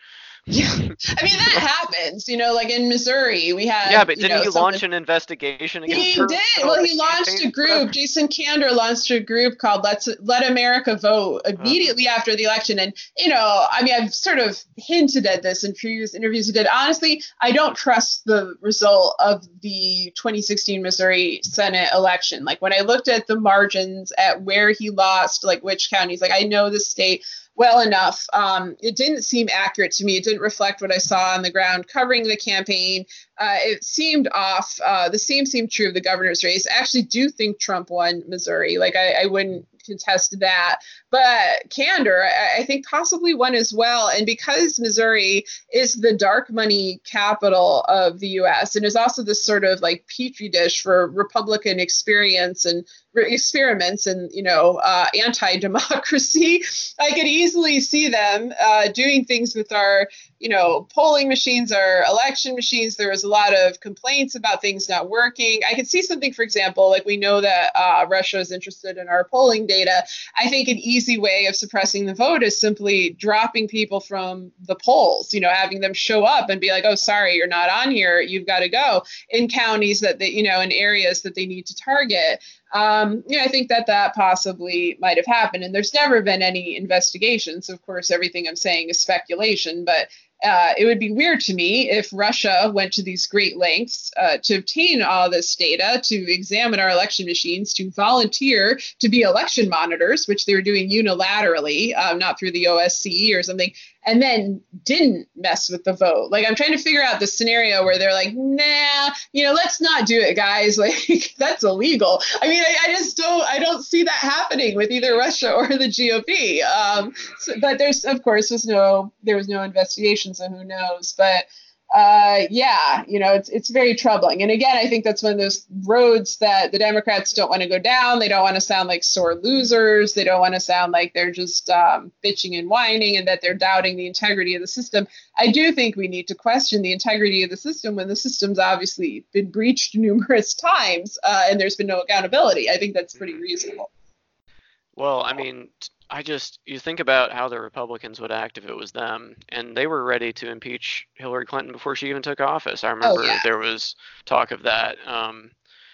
B: Yeah, I mean that happens. You know, like in Missouri, we had.
A: Yeah, but
B: you
A: didn't
B: know,
A: he launch an investigation against
B: He did. Well, he launched a group. Jason Kander launched a group called "Let's Let America Vote"
A: Uh-huh.
B: immediately after the election. And you know, I mean, I've sort of hinted at this in previous interviews we did. Honestly, I don't trust the result of the 2016 Missouri Senate election. Like when I looked at the margins, at where he lost, like which counties, like I know the state well enough. Um, it didn't seem accurate to me. It didn't reflect what I saw on the ground covering the campaign. Uh, it seemed off. Uh, the same seemed true of the governor's race. I actually do think Trump won Missouri. Like I, I wouldn't contest that. But Kander, I, I think possibly won as well. And because Missouri is the dark money capital of the U.S. and is also this sort of like petri dish for Republican experience and experiments and you know uh, anti-democracy, I could easily see them uh, doing things with our you know polling machines, our election machines. There was a lot of complaints about things not working. I could see something, for example, like we know that uh, Russia is interested in our polling data. I think an easy way of suppressing the vote is simply dropping people from the polls. You know, having them show up and be like, "Oh, sorry, you're not on here. You've got to go." In counties that they, you know, in areas that they need to target um, know, I think that that possibly might have happened. And there's never been any investigations. Of course, everything I'm saying is speculation, but uh, it would be weird to me if Russia went to these great lengths uh, to obtain all this data, to examine our election machines, to volunteer to be election monitors, which they were doing unilaterally, um, not through the OSCE or something, and then didn't mess with the vote. Like I'm trying to figure out the scenario where they're like, nah, you know, let's not do it, guys. Like that's illegal. I mean, I, I just don't, I don't see that happening with either Russia or the GOP. Um, so, but there's, of course, was no, there was no investigation, so who knows? But uh, yeah, you know, it's it's very troubling. And again, I think that's one of those roads that the Democrats don't want to go down. They don't want to sound like sore losers. They don't want to sound like they're just um, bitching and whining and that they're doubting the integrity of the system. I do think we need to question the integrity of the system when the system's obviously been breached numerous times uh, and there's been no accountability. I think that's pretty reasonable.
A: Well, I mean, I just you think about how the Republicans would act if it was them, and they were ready to impeach Hillary Clinton before she even took office. I remember
B: yeah.
A: there was talk of that. Um,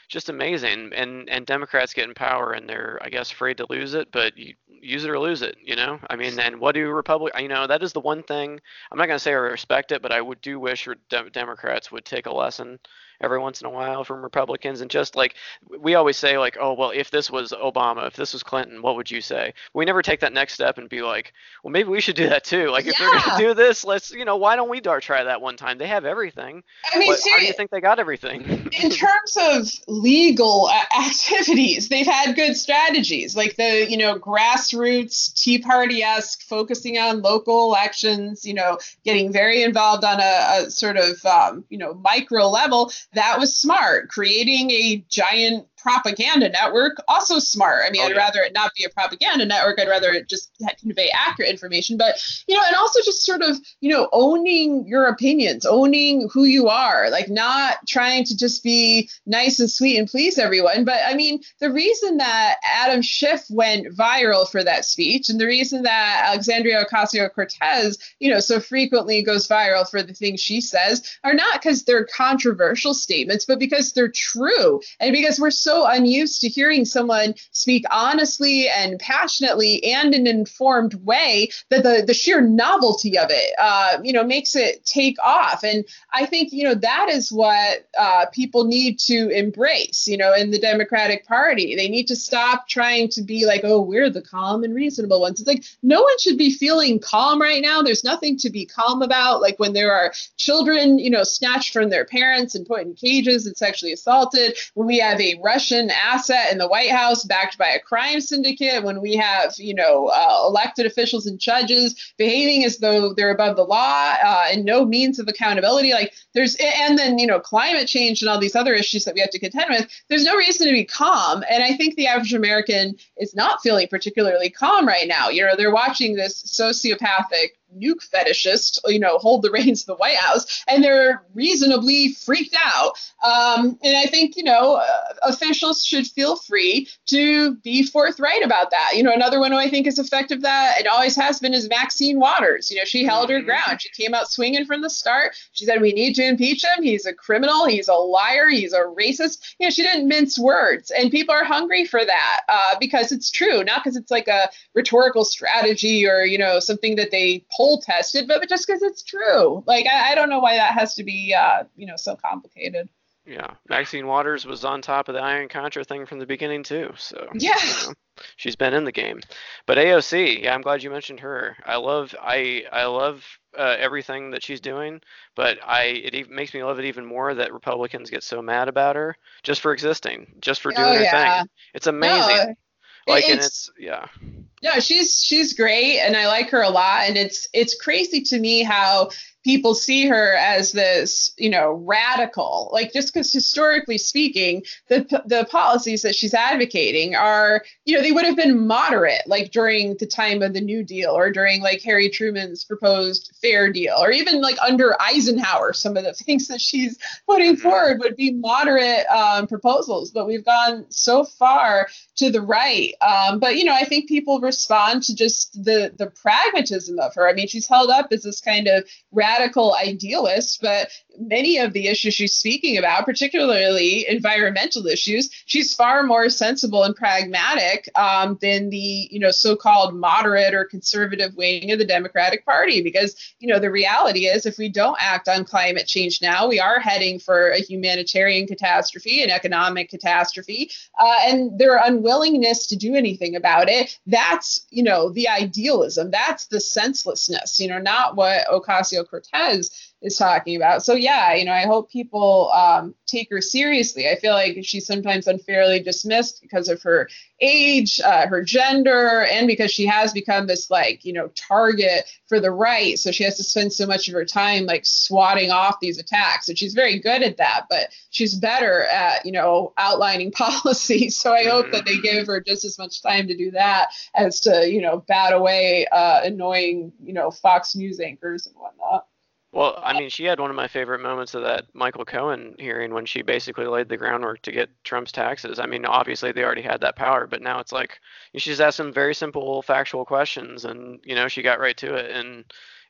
A: just amazing, and and Democrats get in power, and they're I guess afraid to lose it, but you use it or lose it, you know. I mean, and what do Republic? You know, that is the one thing I'm not gonna say I respect it, but I would do wish Dem- Democrats would take a lesson every once in a while from Republicans. And just like we always say like oh well if this was Obama if this was Clinton what would you say? We never take that next step and be like well maybe we should do that too. Like if they're gonna do this let's you know why don't we dar try that one time? They have everything.
B: I mean,
A: What- how do you think they got everything?
B: in terms of legal activities, they've had good strategies, like the you know grassroots Tea Party esque, focusing on local elections. You know, getting very involved on a, a sort of um, you know micro level. That was smart. Creating a giant propaganda network also smart. I mean,
A: Oh,
B: I'd
A: yeah.
B: rather it not be a propaganda network. I'd rather it just convey accurate information. But you know, and also just sort of you know owning your opinions, owning who you are, like not trying to just be nice and sweet and please everyone. But I mean, the reason that Adam Schiff went viral for that speech, and the reason that Alexandria Ocasio Cortez, you know, so frequently goes viral for the things she says, are not because they're controversial statements, but because they're true, and because we're so unused to hearing someone speak honestly and passionately and in an informed way that the the sheer novelty of it, uh, you know, makes it take off. And I think you know that is what uh, people need to embrace. You know, in the Democratic Party, they need to stop trying to be like, oh, we're the calm and reasonable ones. It's like no one should be feeling calm right now. There's nothing to be calm about. Like when there are children, you know, snatched from their parents and put in cages and sexually assaulted. When we have a Russian asset in the White House backed by a crime syndicate. When we have, you know, uh, elected officials and judges behaving as though they're above the law uh, and no means of accountability. Like there's, and then, you know, climate change and all these other issues that we have to contend with. There's no reason to be calm. And I think the average American is not feeling particularly calm right now. You know, they're watching this sociopathic nuke fetishists, you know, hold the reins of the White House, and they're reasonably freaked out. Um, and I think, you know, uh, officials should feel free to be forthright about that. You know, another one who I think is effective that it always has been is Maxine Waters. You know, she held her mm-hmm. ground. She came out swinging from the start. She said, we need to impeach him. He's a criminal. He's a liar. He's a racist. You know, she didn't mince words. And people are hungry for that uh, because it's true, not because it's like a rhetorical strategy or, you know, something that they poll tested, but just because it's true. Like, I, I, don't know why that has to be, uh, you know, so complicated.
A: Yeah, Maxine Waters was on top of the Iran Contra thing from the beginning too. So
B: yeah, you know,
A: she's been in the game. But AOC, yeah, I'm glad you mentioned her. I love I I love uh, everything that she's doing, but I it makes me love it even more that Republicans get so mad about her just for existing, just for doing oh, her yeah. thing. It's amazing. No, like it's, and it's yeah.
B: Yeah, she's she's great and I like her a lot and it's it's crazy to me how people see her as this, you know, radical. Like just because historically speaking, the the policies that she's advocating are, you know, they would have been moderate, like during the time of the New Deal or during like Harry Truman's proposed Fair Deal, or even like under Eisenhower, some of the things that she's putting mm-hmm. forward would be moderate um, proposals. But we've gone so far to the right. Um, but you know, I think people respond to just the the pragmatism of her. I mean, she's held up as this kind of radical radical idealist, but many of the issues she's speaking about, particularly environmental issues, she's far more sensible and pragmatic um, than the you know so-called moderate or conservative wing of the Democratic Party. Because you know the reality is, if we don't act on climate change now, we are heading for a humanitarian catastrophe, an economic catastrophe, uh, and their unwillingness to do anything about it. That's you know the idealism. That's the senselessness. You know, not what Ocasio Cortez is talking about. So yeah, you know, I hope people um, take her seriously. I feel like she's sometimes unfairly dismissed because of her age, uh, her gender, and because she has become this like you know target for the right. So she has to spend so much of her time like swatting off these attacks, and she's very good at that. But she's better at you know outlining policy. So I hope that they give her just as much time to do that as to you know bat away uh, annoying you know Fox News anchors and whatnot.
A: Well, I mean, she had one of my favorite moments of that Michael Cohen hearing when she basically laid the groundwork to get Trump's taxes. I mean, obviously they already had that power, but now it's like she just asked some very simple factual questions, and you know, she got right to it. And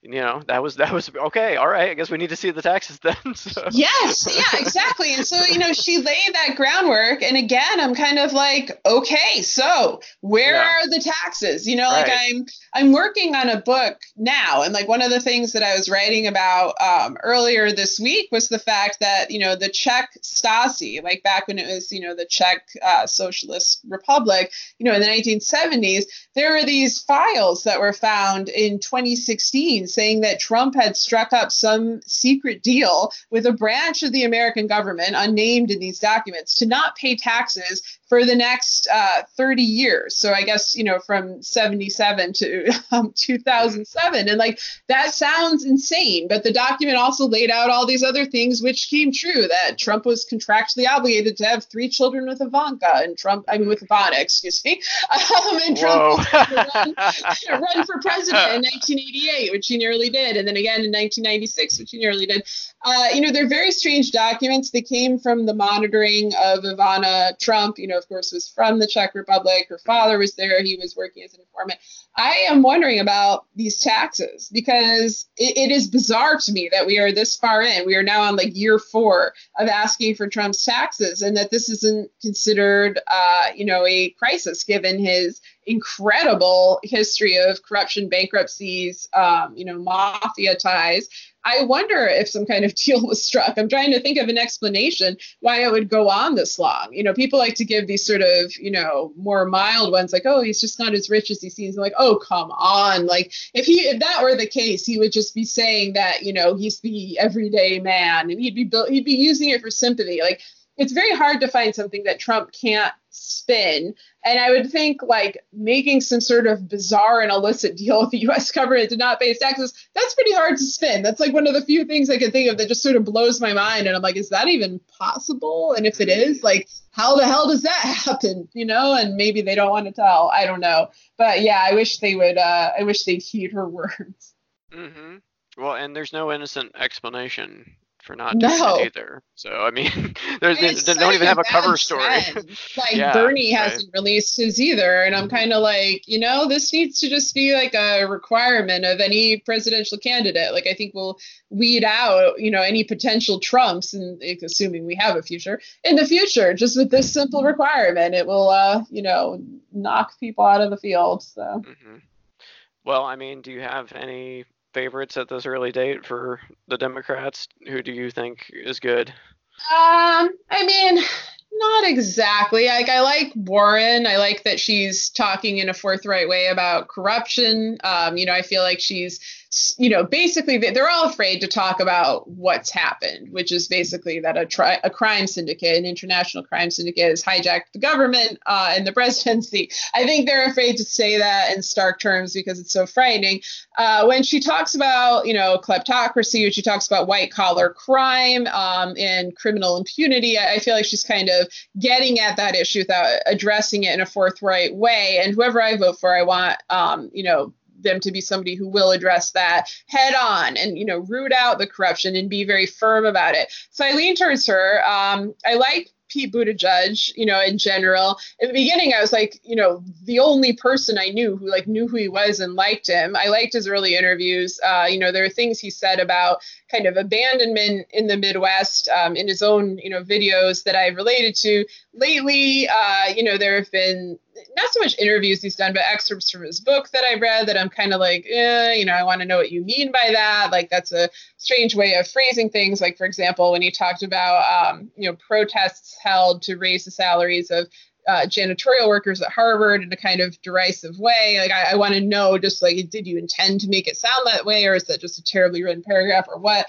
A: you know that was that was okay all right i guess we need to see the taxes then
B: so. yes yeah exactly and so you know she laid that groundwork and again i'm kind of like okay so where yeah. are the taxes you know right. like i'm i'm working on a book now and like one of the things that i was writing about um, earlier this week was the fact that you know the czech stasi like back when it was you know the czech uh, socialist republic you know in the 1970s there were these files that were found in 2016 saying that Trump had struck up some secret deal with a branch of the American government, unnamed in these documents, to not pay taxes for the next uh, 30 years. So I guess, you know, from 77 to um, 2007. And like that sounds insane, but the document also laid out all these other things which came true that Trump was contractually obligated to have three children with Ivanka and Trump, I mean, with Ivana, excuse me. Um, and Trump run, run, for president in 1988, which he nearly did. And then again in 1996, which he nearly did. Uh, you know, they're very strange documents. They came from the monitoring of Ivana Trump, you know, of course, was from the Czech Republic. Her father was there. He was working as an informant. I am wondering about these taxes because it, it is bizarre to me that we are this far in. We are now on like year four of asking for Trump's taxes, and that this isn't considered, uh, you know, a crisis given his incredible history of corruption, bankruptcies, um, you know, mafia ties. I wonder if some kind of deal was struck. I'm trying to think of an explanation why it would go on this long. You know, people like to give these sort of, you know, more mild ones like, oh, he's just not as rich as he seems. I'm like, oh, come on. Like if he if that were the case, he would just be saying that, you know, he's the everyday man and he'd be he'd be using it for sympathy. Like it's very hard to find something that Trump can't spin. And I would think like making some sort of bizarre and illicit deal with the US government to not pay taxes, that's pretty hard to spin. That's like one of the few things I can think of that just sort of blows my mind. And I'm like, is that even possible? And if it is, like, how the hell does that happen? You know, and maybe they don't want to tell. I don't know. But yeah, I wish they would uh I wish they'd heed her words.
A: Mm-hmm. Well, and there's no innocent explanation for not doing no. it either. So I mean, there's they, they don't even have a cover story.
B: like yeah, Bernie hasn't released his either, and I'm kind of like, you know, this needs to just be like a requirement of any presidential candidate. Like I think we'll weed out, you know, any potential Trumps, and assuming we have a future in the future, just with this simple requirement, it will, uh, you know, knock people out of the field. So. Mm-hmm.
A: Well, I mean, do you have any favorites at this early date for the Democrats? Who do you think is good?
B: Um, I mean, not exactly. Like I like Warren. I like that she's talking in a forthright way about corruption. Um, you know, I feel like she's you know, basically they're all afraid to talk about what's happened, which is basically that a, tri- a crime syndicate, an international crime syndicate, has hijacked the government uh, and the presidency. I think they're afraid to say that in stark terms because it's so frightening. Uh, when she talks about, you know, kleptocracy, when she talks about white collar crime um, and criminal impunity, I, I feel like she's kind of getting at that issue without addressing it in a forthright way. And whoever I vote for, I want, um, you know, them to be somebody who will address that head on and you know root out the corruption and be very firm about it. So I lean towards her. Um, I like Pete Buttigieg, you know, in general. In the beginning, I was like, you know, the only person I knew who like knew who he was and liked him. I liked his early interviews. Uh, you know, there are things he said about kind of abandonment in the Midwest um, in his own, you know, videos that I related to. Lately, uh, you know, there have been not so much interviews he's done, but excerpts from his book that I read that I'm kind of like, eh, you know, I want to know what you mean by that. Like that's a strange way of phrasing things. Like for example, when he talked about, um, you know, protests held to raise the salaries of uh, janitorial workers at Harvard in a kind of derisive way. Like, I, I want to know just like, did you intend to make it sound that way, or is that just a terribly written paragraph, or what?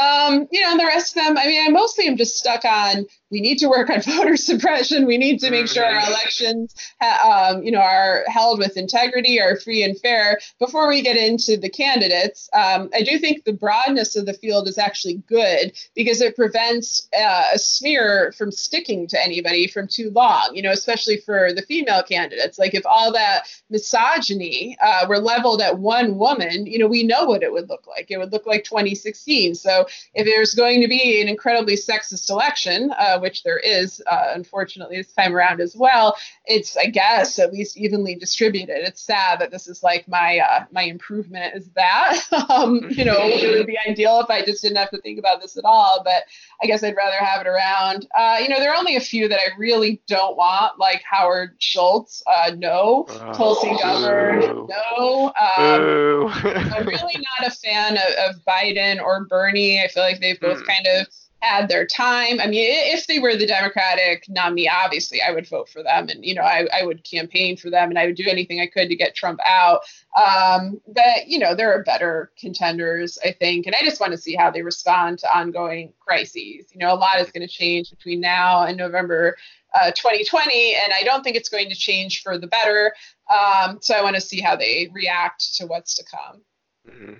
B: Um, you know, and the rest of them, I mean, I mostly am just stuck on we need to work on voter suppression. We need to make sure our mm-hmm. elections, um, you know, are held with integrity, are free and fair. Before we get into the candidates, um, I do think the broadness of the field is actually good because it prevents uh, a smear from sticking to anybody from too long. You know, especially for the female candidates. Like if all that misogyny uh, were leveled at one woman, you know, we know what it would look like. It would look like 2016. So if there's going to be an incredibly sexist election, uh, which there is, uh, unfortunately, this time around as well, it's, I guess, at least evenly distributed. It's sad that this is like my uh, my improvement is that. um, you know, it would be ideal if I just didn't have to think about this at all, but I guess I'd rather have it around. Uh, you know, there are only a few that I really don't want, like Howard Schultz. Uh, no. Oh, Tulsi Gabbard. No. Um, I'm really not a fan of, of Biden or Bernie. I feel like they've both mm. kind of had their time. I mean, if they were the Democratic nominee, obviously I would vote for them and, you know, I, I would campaign for them and I would do anything I could to get Trump out. Um, but, you know, there are better contenders, I think. And I just want to see how they respond to ongoing crises. You know, a lot is going to change between now and November uh, 2020, and I don't think it's going to change for the better. Um, so I want to see how they react to what's to come.
A: Mm-hmm.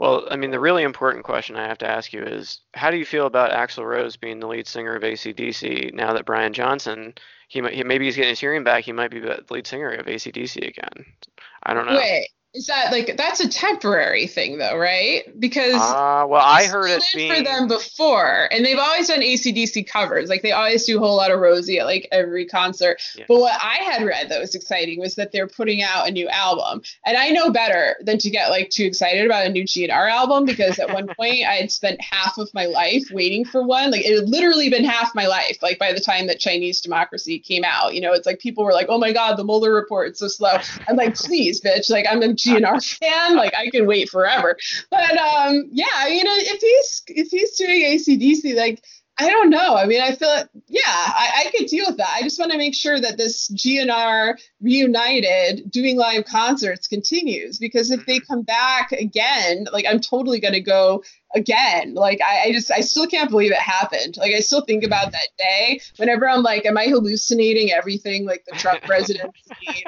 A: Well, I mean, the really important question I have to ask you is how do you feel about Axl Rose being the lead singer of ACDC now that Brian Johnson, he, might, he maybe he's getting his hearing back, he might be the lead singer of ACDC again? I don't know.
B: Wait, is that like that's a temporary thing though, right? Because
A: uh, well, I heard it being...
B: for them before, and they've always done ACDC covers. Like they always do a Whole Lotta Rosie at like every concert. But what I had read that was exciting was that they're putting out a new album, and I know better than to get like too excited about a new GNR album because at one point I had spent half of my life waiting for one. Like it had literally been half my life. Like by the time that Chinese Democracy came out, you know, it's like people were like, "Oh my God, the Mueller report, it's so slow." I'm like, "Please, bitch! Like I'm GNR fan. Like I can wait forever. But um, yeah, you know, if he's if he's doing ACDC, like I don't know. I mean, I feel like, yeah, I, I could deal with that. I just want to make sure that this GNR reunited doing live concerts continues because if they mm-hmm. come back again, like I'm totally going to go again. Like I, I, just I still can't believe it happened. Like I still think about that day whenever I'm like, am I hallucinating everything like the Trump presidency,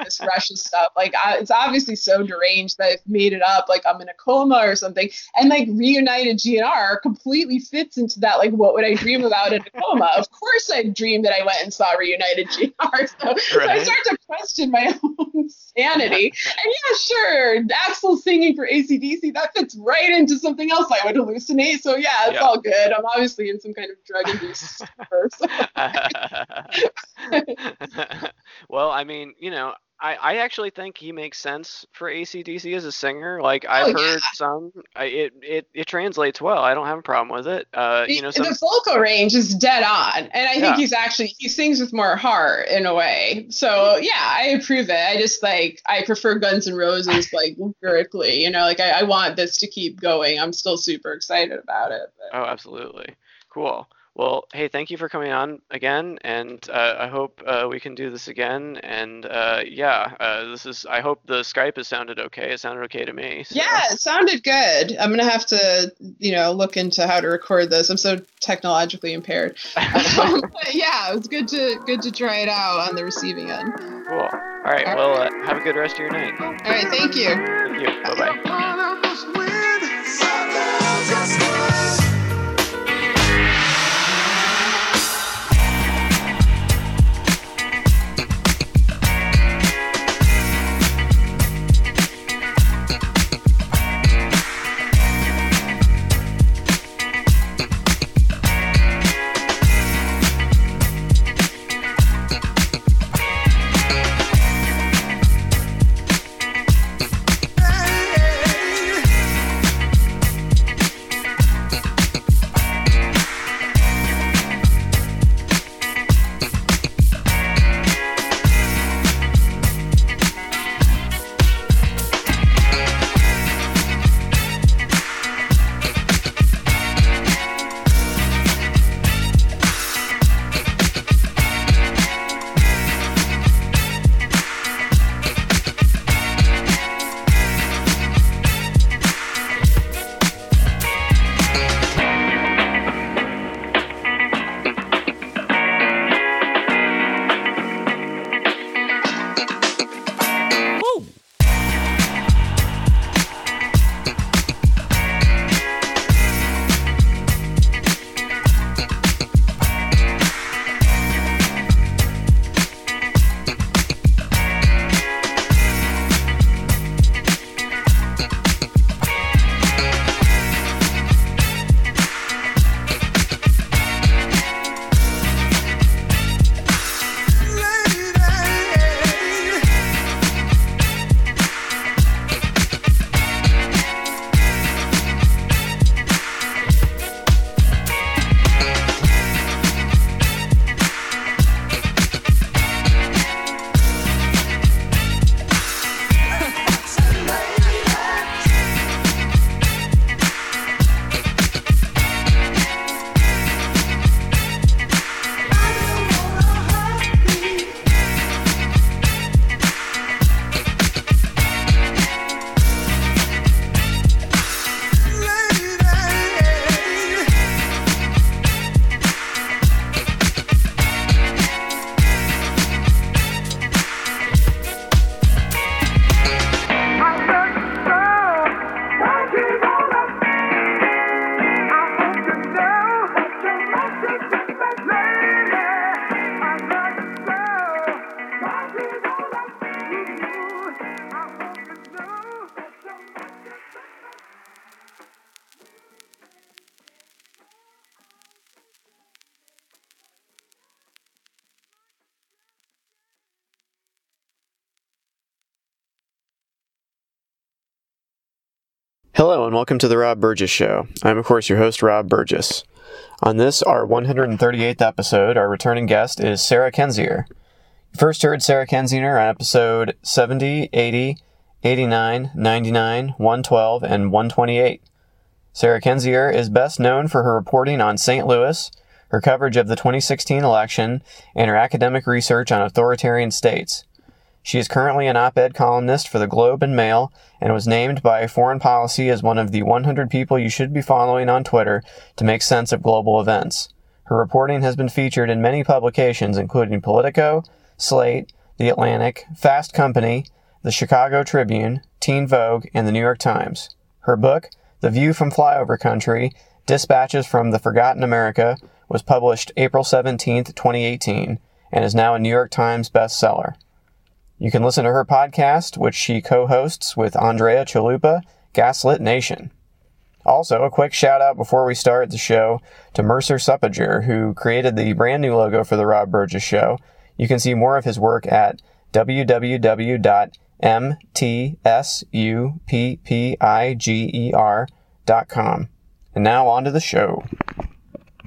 B: this Russia stuff? Like I, it's obviously so deranged that I've made it up. Like I'm in a coma or something. And like reunited GNR completely fits into that. Like what would I dream about in a coma? Of course I dreamed that I went and saw reunited GNR. So, right. so I start to question my own sanity. And yeah, sure, Axl singing for ACDC that fits right into something else I would hallucinate hallucinate. So yeah, it's yeah. all good. I'm obviously in some kind of drug induced
C: well, I mean, you know, I, I actually think he makes sense for ACDC as a singer. Like I've oh, heard yeah. some, I, it, it it translates well. I don't have a problem with it. Uh, you know, some,
B: the vocal range is dead on, and I think he's actually he sings with more heart in a way. So yeah, I approve it. I just like I prefer Guns N' Roses like lyrically. You know, like I, I want this to keep going. I'm still super excited about it.
C: But. Oh, absolutely, cool. Well, hey, thank you for coming on again, and uh, I hope uh, we can do this again. And uh, yeah, uh, this is. I hope the Skype has sounded okay. It sounded okay to me.
B: So. Yeah, it sounded good. I'm gonna have to, you know, look into how to record this. I'm so technologically impaired. um, but yeah, it was good to good to try it out on the receiving end.
C: Cool. All right. All well, right. Uh, have a good rest of your night.
B: All right. Thank you.
C: Thank you. Bye bye.
A: And welcome to the Rob Burgess Show. I'm, of course, your host, Rob Burgess. On this, our 138th episode, our returning guest is Sarah Kendzior. You first heard Sarah Kendzior on episode 70, 80, 89, 99, 112, and 128. Sarah Kendzior is best known for her reporting on St. Louis, her coverage of the 2016 election, and her academic research on authoritarian states. She is currently an op ed columnist for the Globe and Mail and was named by Foreign Policy as one of the 100 people you should be following on Twitter to make sense of global events. Her reporting has been featured in many publications, including Politico, Slate, The Atlantic, Fast Company, The Chicago Tribune, Teen Vogue, and The New York Times. Her book, The View from Flyover Country Dispatches from the Forgotten America, was published April 17, 2018, and is now a New York Times bestseller. You can listen to her podcast, which she co hosts with Andrea Chalupa, Gaslit Nation. Also, a quick shout out before we start the show to Mercer Suppiger, who created the brand new logo for the Rob Burgess Show. You can see more of his work at www.mtsuppiger.com. And now on to the show.